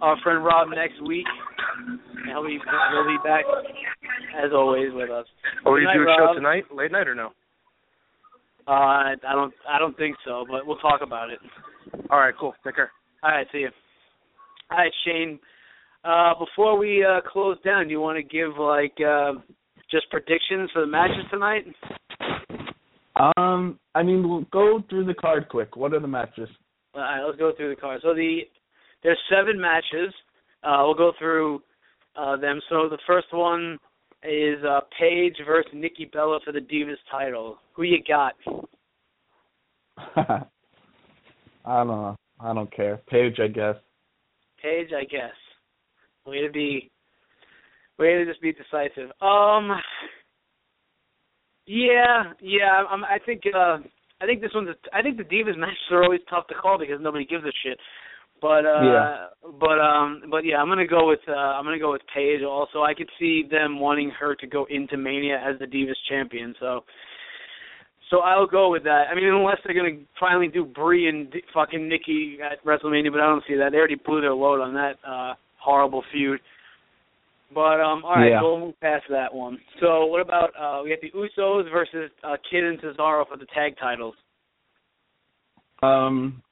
our friend Rob next week. And he'll be he'll be back as always with us. Oh, you Good do a night, show tonight, late night or no? Uh, I don't I don't think so, but we'll talk about it. All right, cool. Take care. All right, see you. All right, Shane. Uh, before we uh, close down, do you want to give like uh, just predictions for the matches tonight? Um, I mean, we'll go through the card quick. What are the matches? All right, let's go through the card. So the there's seven matches. Uh, we'll go through uh, them. So the first one is uh, Paige versus Nikki Bella for the Divas title. Who you got? I don't know. I don't care. Paige, I guess. Paige, I guess. Way to be, way to just be decisive. Um, yeah, yeah. I'm, I think, uh, I think this one's. A, I think the Divas matches are always tough to call because nobody gives a shit. But uh, Yeah. but um, but yeah, I'm gonna go with uh, I'm gonna go with Paige. Also, I could see them wanting her to go into Mania as the Divas champion. So, So I'll go with that. I mean, unless they're gonna finally do Brie and D- fucking Nikki at WrestleMania, but I don't see that. They already blew their load on that uh horrible feud. But um, all right, Yeah. we'll move past that one. So what about uh we got the Usos versus uh, Kidd and Cesaro for the tag titles? Um,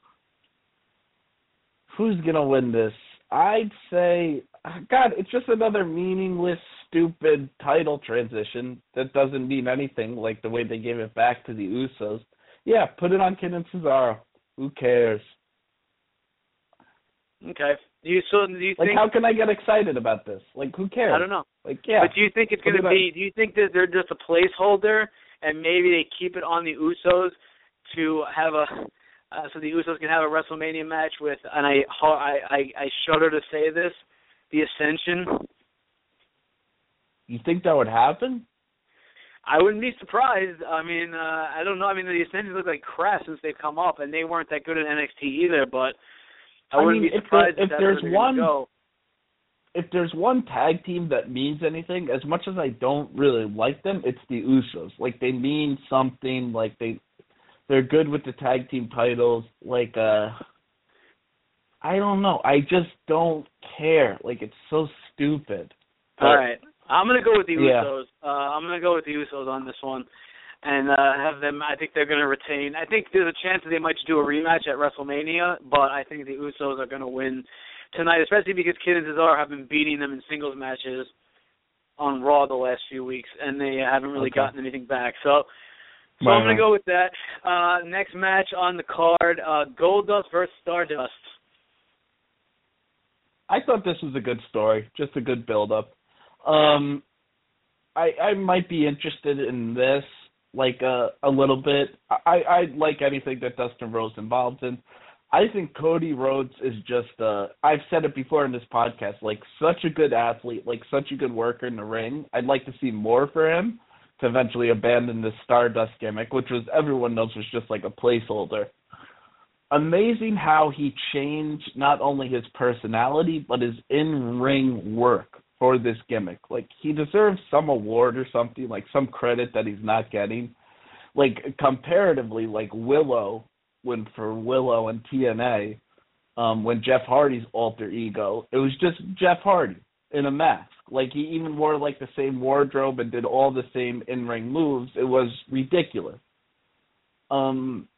who's gonna win this? I'd say, God, it's just another meaningless, stupid title transition that doesn't mean anything. Like the way they gave it back to the Usos. Yeah, put it on Kidd and Cesaro. Who cares? Okay. You so do you Like, think? how can I get excited about this? Like, who cares? I don't know. Like, yeah, But do you think it's going to be? Do you think that they're just a placeholder, and maybe they keep it on the Usos to have a, uh, so the Usos can have a WrestleMania match with, and I, I, I, I shudder to say this, the Ascension. you think that would happen? I wouldn't be surprised. I mean, uh, I don't know. I mean, the Ascension look like crap since they've come up, and they weren't that good at NXT either. But I I wouldn't mean, be if surprised there- if that's there's where they're gonna one- Go. if there's one tag team that means anything, as much as I don't really like them, it's the Usos. Like they mean something. Like they they're good with the tag team titles. Like uh I don't know. I just don't care. Like it's so stupid. All right, I'm gonna go with the Yeah. Usos. Uh, I'm gonna go with the Usos on this one, and uh, have them. I think they're gonna retain. I think there's a chance that they might do a rematch at WrestleMania, but I think the Usos are gonna win tonight, especially because Kidd and Cesaro have been beating them in singles matches on Raw the last few weeks, and they haven't really Okay. gotten anything back. So. So I'm gonna go with that. Uh, next match on the card: uh, Goldust versus Stardust. I thought this was a good story, just a good build up. Um I I might be interested in this like uh, a little bit. I I like anything that Dustin Rhodes involved in. I think Cody Rhodes is just uh I've said it before in this podcast, like such a good athlete, like such a good worker in the ring. I'd like to see more for him to eventually abandon this Stardust gimmick, which was everyone knows was just like a placeholder amazing how he changed not only his personality but his in-ring work for this gimmick. Like he deserves some award or something, like some credit that he's not getting. Like comparatively, like Willow when for Willow and TNA, um, when Jeff Hardy's alter ego, it was just Jeff Hardy in a mask. Like he even wore like the same wardrobe and did all the same in-ring moves. It was ridiculous. Um,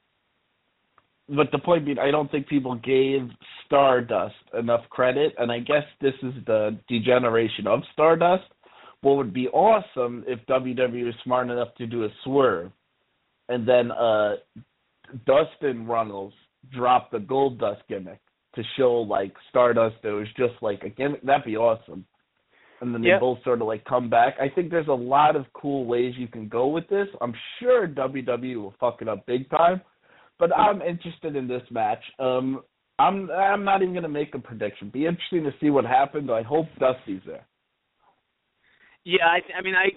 but the point being, I don't think people gave Stardust enough credit, and I guess this is the degeneration of Stardust. What would be awesome if WWE was smart enough to do a swerve, and then uh, Dustin Runnels dropped the Goldust gimmick to show like Stardust. It was just like a gimmick. That'd be awesome. And then they both sort of like come back. I think there's a lot of cool ways you can go with this. I'm sure WWE will fuck it up big time but I'm interested in this match. Um, I'm I'm not even gonna make a prediction. Be interesting to see what happens. I hope Dusty's there. Yeah, I I mean I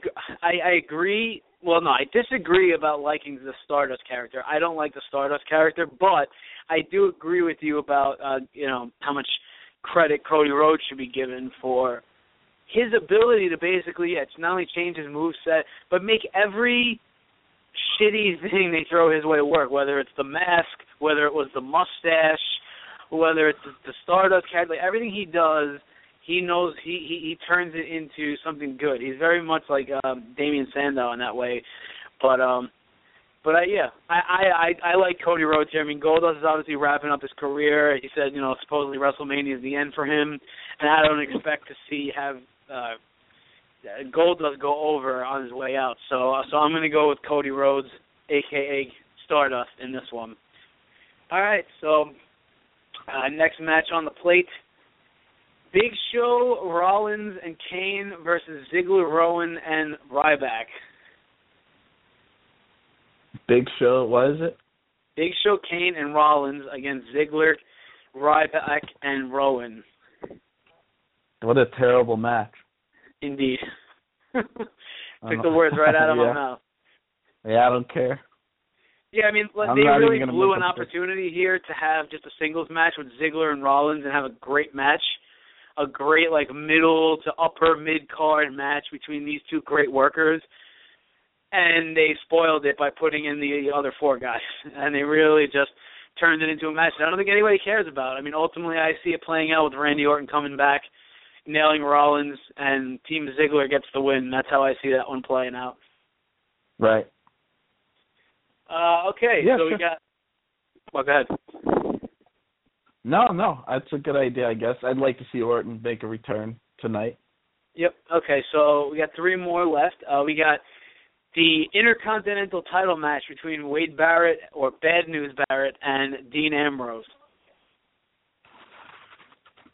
I, I agree. Well, no, I disagree about liking the Stardust character. I don't like the Stardust character, but I do agree with you about uh, you know how much credit Cody Rhodes should be given for his ability to basically yeah, to not only change his moveset, but make every shitty thing they throw his way work. Whether it's the mask, whether it was the mustache, whether it's the, Stardust character, like, everything he does he knows he, he he turns it into something good. He's very much like um Damien Sandow in that way. But um but I yeah, I I I, I like Cody Rhodes here. I mean Goldust is obviously wrapping up his career. He said, you know, supposedly WrestleMania is the end for him and I don't expect to see have uh Goldust go over on his way out. So uh, so I'm going to go with Cody Rhodes aka Stardust in this one. All right, so uh, next match on the plate Big Show, Rollins, and Kane versus Ziggler, Rowan, and Ryback. Big Show, what is it? Big Show, Kane, and Rollins against Ziggler, Ryback, and Rowan. What a terrible match. Indeed. Took the words right out of yeah. my mouth. Yeah, I don't care. Yeah, I mean, I'm they really blew an opportunity here to have just a singles match with Ziggler and Rollins and have a great match, a great like middle to upper mid card match between these two great workers. and they spoiled it by putting in the other four guys, and they really just turned it into a match that I don't think anybody cares about. I mean, ultimately, I see it playing out with Randy Orton coming back, nailing Rollins, and Team Ziggler gets the win. That's how I see that one playing out. Right. Uh, okay, Yeah, so sure. we got. Well, go ahead. No, no, that's a good idea. I guess I'd like to see Orton make a return tonight. Yep. Okay, so we got three more left. Uh, we got the Intercontinental title match between Wade Barrett or Bad News Barrett and Dean Ambrose.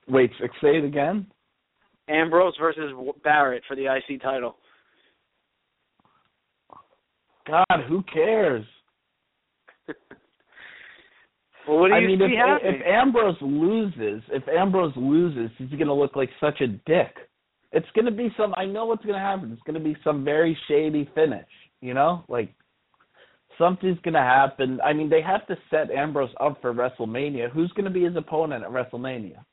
Wait, say it again. Ambrose versus Barrett for the IC title. God, who cares? Well, what do I you mean, see if, happening? if Ambrose loses, if Ambrose loses, he's going to look like such a dick. It's going to be some. I know what's going to happen. It's going to be some very shady finish. You know, like something's going to happen. I mean, they have to set Ambrose up for WrestleMania. Who's going to be his opponent at WrestleMania?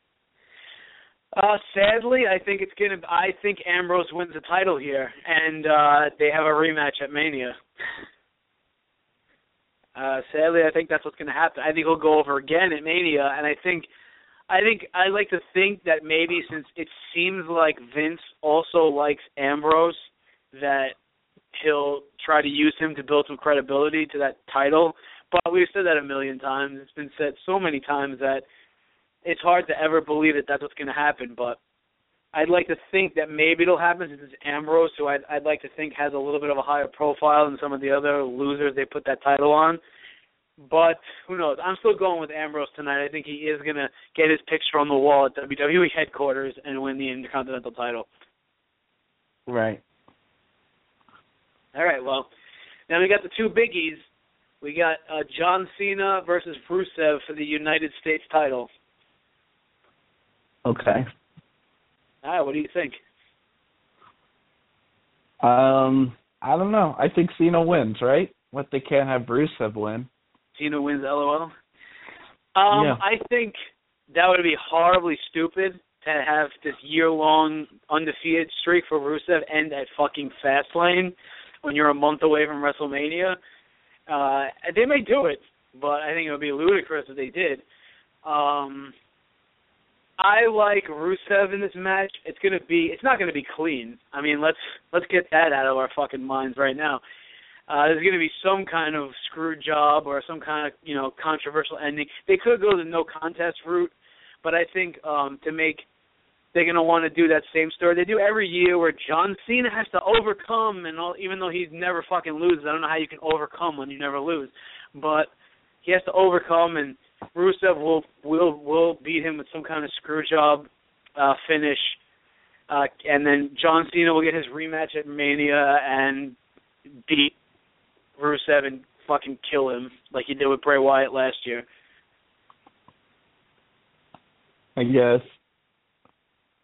Uh, sadly, I think it's gonna. I think Ambrose wins the title here, and uh they have a rematch at Mania. Uh, sadly, I think that's what's gonna happen. I think he'll go over again at Mania, and I think, I think I like to think that maybe since it seems like Vince also likes Ambrose, that he'll try to use him to build some credibility to that title. But we've said that a million times. It's been said so many times that it's hard to ever believe that that's what's going to happen. But I'd like to think that maybe it'll happen since it's Ambrose, who I'd, I'd like to think has a little bit of a higher profile than some of the other losers they put that title on. But who knows? I'm still going with Ambrose tonight. I think he is going to get his picture on the wall at WWE headquarters and win the Intercontinental title. Right. All right, well, now we got the two biggies. We got uh, John Cena versus Rusev for the United States title. Okay. All right, what do you think? Um, I don't know. I think Cena wins, right? What they can't have Rusev win. Cena wins LOL. Um, Yeah. I think that would be horribly stupid to have this year long undefeated streak for Rusev end at fucking Fastlane when you're a month away from WrestleMania. Uh they may do it, but I think it would be ludicrous if they did. Um I like Rusev in this match. It's gonna be it's not gonna be clean. I mean let's let's get that out of our fucking minds right now. Uh, there's to be some kind of screw job or some kind of you know controversial ending. They could go the no contest route, but I think um, to make they're to want to do that same story they do every year where John Cena has to overcome and all, even though he never fucking loses. I don't know how you can overcome when you never lose, but he has to overcome and Rusev will will will beat him with some kind of screw job uh, finish. Uh, and then John Cena will get his rematch at Mania and beat Rusev and fucking kill him like he did with Bray Wyatt last year. I guess.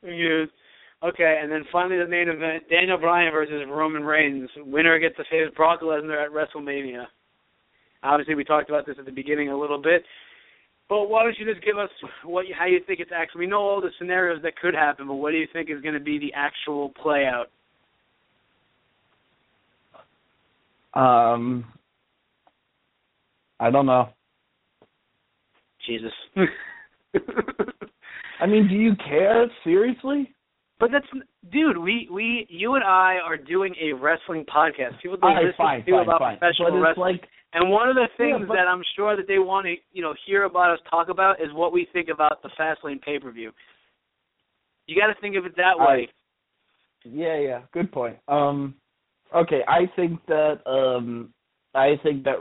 Yeah. Okay, and then finally the main event: Daniel Bryan versus Roman Reigns. Winner gets to face Brock Lesnar at WrestleMania. Obviously, we talked about this at the beginning a little bit, but why don't you just give us what you, how you think it's actually? We know all the scenarios that could happen, but what do you think is going to be the actual play out? Um, I don't know. Jesus. I mean, do you care seriously? But that's, dude. We we you and I are doing a wrestling podcast. People don't right, listen fine, to fine, about fine. professional But it's wrestling. like, and one of the things Yeah, but- that I'm sure that they want to you know hear about us talk about is what we think about the Fastlane pay per view. You got to think of it that way. right. yeah, yeah, good point. Um, okay, I think that, um, I think that,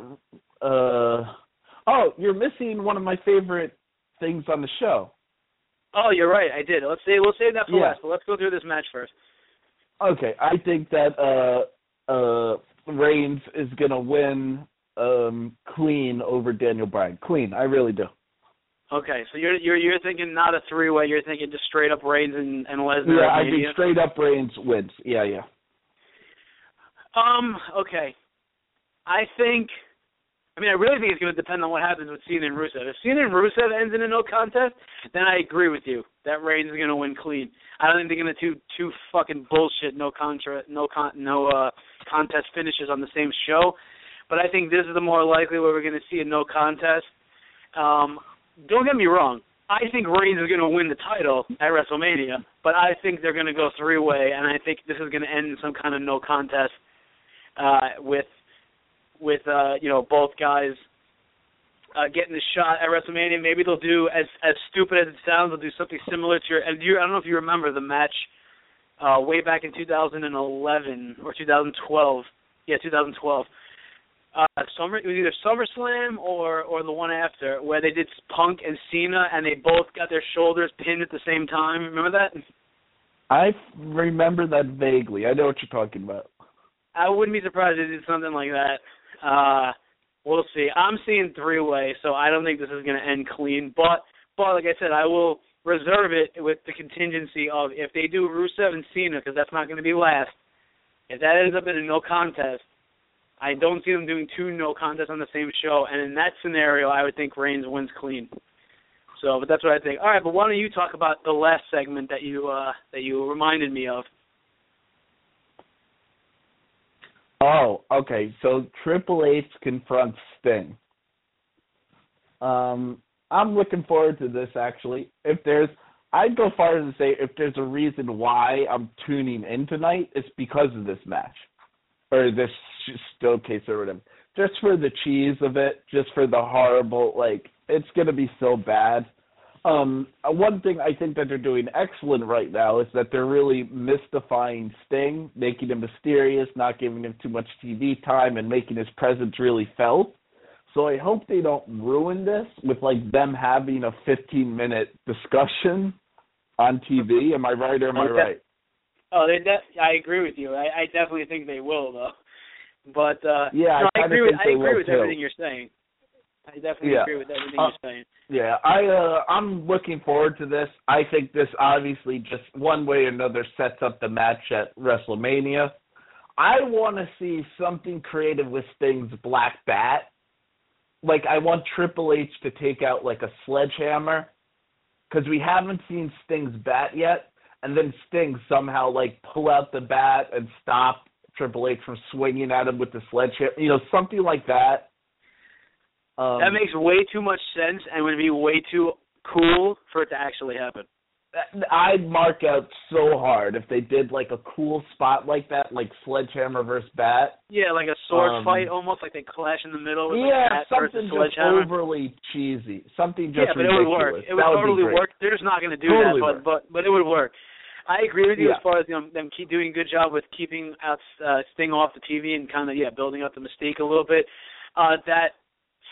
uh, oh, you're missing one of my favorite things on the show. Oh, you're right. I did. Let's say we'll save that for Yeah. last. But let's go through this match first. Okay, I think that uh uh Reigns is gonna win um clean over Daniel Bryan. Clean, I really do. Okay, so you're you're you're thinking not a three way. You're thinking just straight up Reigns and, and Lesnar. Yeah, I think straight up Reigns wins. Yeah, yeah. Um. Okay. I think. I mean, I really think it's going to depend on what happens with Cena and Rusev. If Cena and Rusev ends in a no contest, then I agree with you that Reigns is going to win clean. I don't think they're going to do two fucking bullshit no contra no con no uh contest finishes on the same show. But I think this is the more likely where we're going to see a no contest. Um, don't get me wrong. I think Reigns is going to win the title at WrestleMania, but I think they're going to go three way, and I think this is going to end in some kind of no contest uh, with with uh, you know both guys uh, getting the shot at WrestleMania. Maybe they'll do as as stupid as it sounds. They'll do something similar to your. And you, I don't know if you remember the match uh, way back in 2011 or 2012. Yeah, 2012. Uh, Summer it was either SummerSlam or or the one after where they did Punk and Cena and they both got their shoulders pinned at the same time. Remember that? I remember that vaguely. I know what you're talking about. I wouldn't be surprised if they did something like that. Uh we'll see. I'm seeing three way, so I don't think this is going to end clean. But but like I said, I will reserve it with the contingency of if they do Rusev and Cena because that's not going to be last. If that ends up in a no contest, I don't see them doing two no contests on the same show. And in that scenario, I would think Reigns wins clean. So, but that's what I think. All right, but why don't you talk about the last segment that you uh that you reminded me of? Oh, okay. So Triple H confronts Sting. Um, I'm looking forward to this actually. If there's I'd go far as to say if there's a reason why I'm tuning in tonight, it's because of this match. Or this showcase or whatever. Just for the cheese of it, just for the horrible like it's gonna be so bad. Um, one thing I think that they're doing excellent right now is that they're really mystifying Sting, making him mysterious, not giving him too much TV time, and making his presence really felt. So I hope they don't ruin this with like them having a 15 minute discussion on TV. Am I right or am I right? Oh, they de- I agree with you. I, I definitely think they will though. But uh yeah, no, I, I agree with I agree with too. everything you're saying. I definitely Yeah. agree with everything Uh, you're saying. Yeah, I uh I'm looking forward to this. I think this obviously just one way or another sets up the match at WrestleMania. I want to see something creative with Sting's black bat. Like I want Triple H to take out like a sledgehammer cuz we haven't seen Sting's bat yet and then Sting somehow like pull out the bat and stop Triple H from swinging at him with the sledgehammer. You know, something like that. Um, that makes way too much sense and would be way too cool for it to actually happen. I'd mark out so hard if they did like a cool spot like that, like sledgehammer versus bat. Yeah, like a sword Um, fight almost like they clash in the middle with yeah, like something just overly cheesy, something just yeah, but it would ridiculous. work. It would totally work. They're just not going to do Totally that, but but but it would work. I agree with you Yeah. as far as you know, them keep doing a good job with keeping out uh, Sting off the TV and kind of yeah building up the mystique a little bit. Uh, that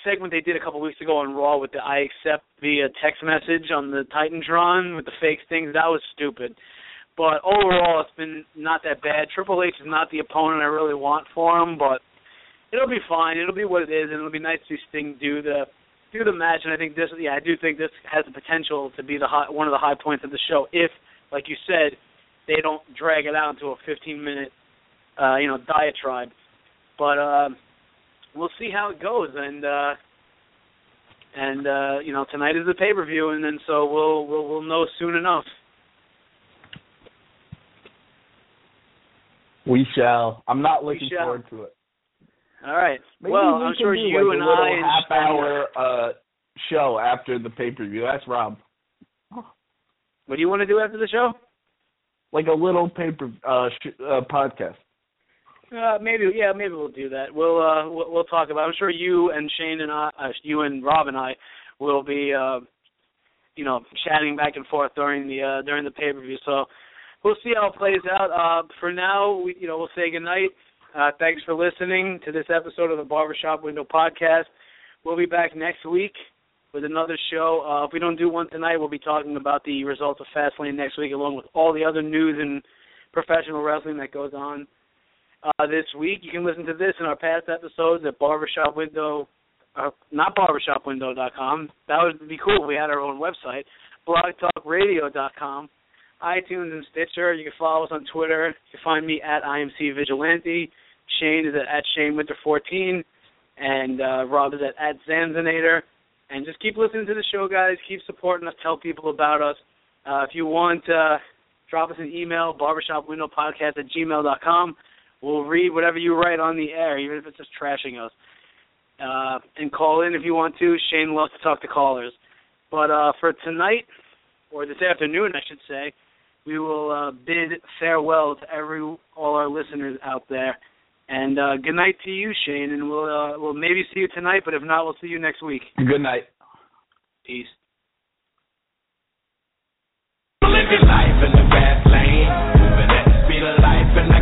segment they did a couple weeks ago on Raw with the I accept via text message on the Titantron with the fake things that was stupid. But overall, it's been not that bad. Triple H is not the opponent I really want for him, but it'll be fine. It'll be what it is, and it'll be nice to see Sting do the do the match. And I think this, yeah, I do think this has the potential to be the high, one of the high points of the show if, like you said, they don't drag it out into a 15 minute, uh, you know, diatribe. But uh, we'll see how it goes, and uh, and uh, you know, tonight is the pay per view, and then so we'll we'll we'll know soon enough. We shall. I'm not looking forward to it. All right. Maybe well, we I'm sure you like and a little I and half hour uh show after the pay per view. That's Rob. What do you want to do after the show? Like a little paper uh, sh- uh podcast. Uh, maybe yeah, maybe we'll do that. We'll uh we'll, we'll talk about. I'm sure you and Shane and I, uh, you and Rob and I, will be uh, you know, chatting back and forth during the uh during the pay per view. So we'll see how it plays out. Uh, for now, we you know we'll say goodnight. Uh, thanks for listening to this episode of the Barbershop Window Podcast. We'll be back next week with another show. Uh, if we don't do one tonight, we'll be talking about the results of Fastlane next week, along with all the other news and professional wrestling that goes on uh, this week. You can listen to this in our past episodes at Barbershop Window, uh, not barbershopwindow.com. That would be cool if we had our own website. BlogTalkRadio.com, iTunes and Stitcher. You can follow us on Twitter. You can find me at IMC Vigilante. Shane is at, at Shane Winter 14, and uh, Rob is at, at Zanzanator. And just keep listening to the show, guys. Keep supporting us. Tell people about us. Uh, if you want, uh, drop us an email, barbershopwindowpodcast at gmail.com. We'll read whatever you write on the air, even if it's just trashing us. Uh, and call in if you want to. Shane loves to talk to callers. But uh, for tonight, or this afternoon, I should say, we will uh, bid farewell to every all our listeners out there. And uh, good night to you, Shane. And we'll uh, we'll maybe see you tonight, but if not, we'll see you next week. Good night. Peace. Living life in the fast lane, moving at the speed of life, and I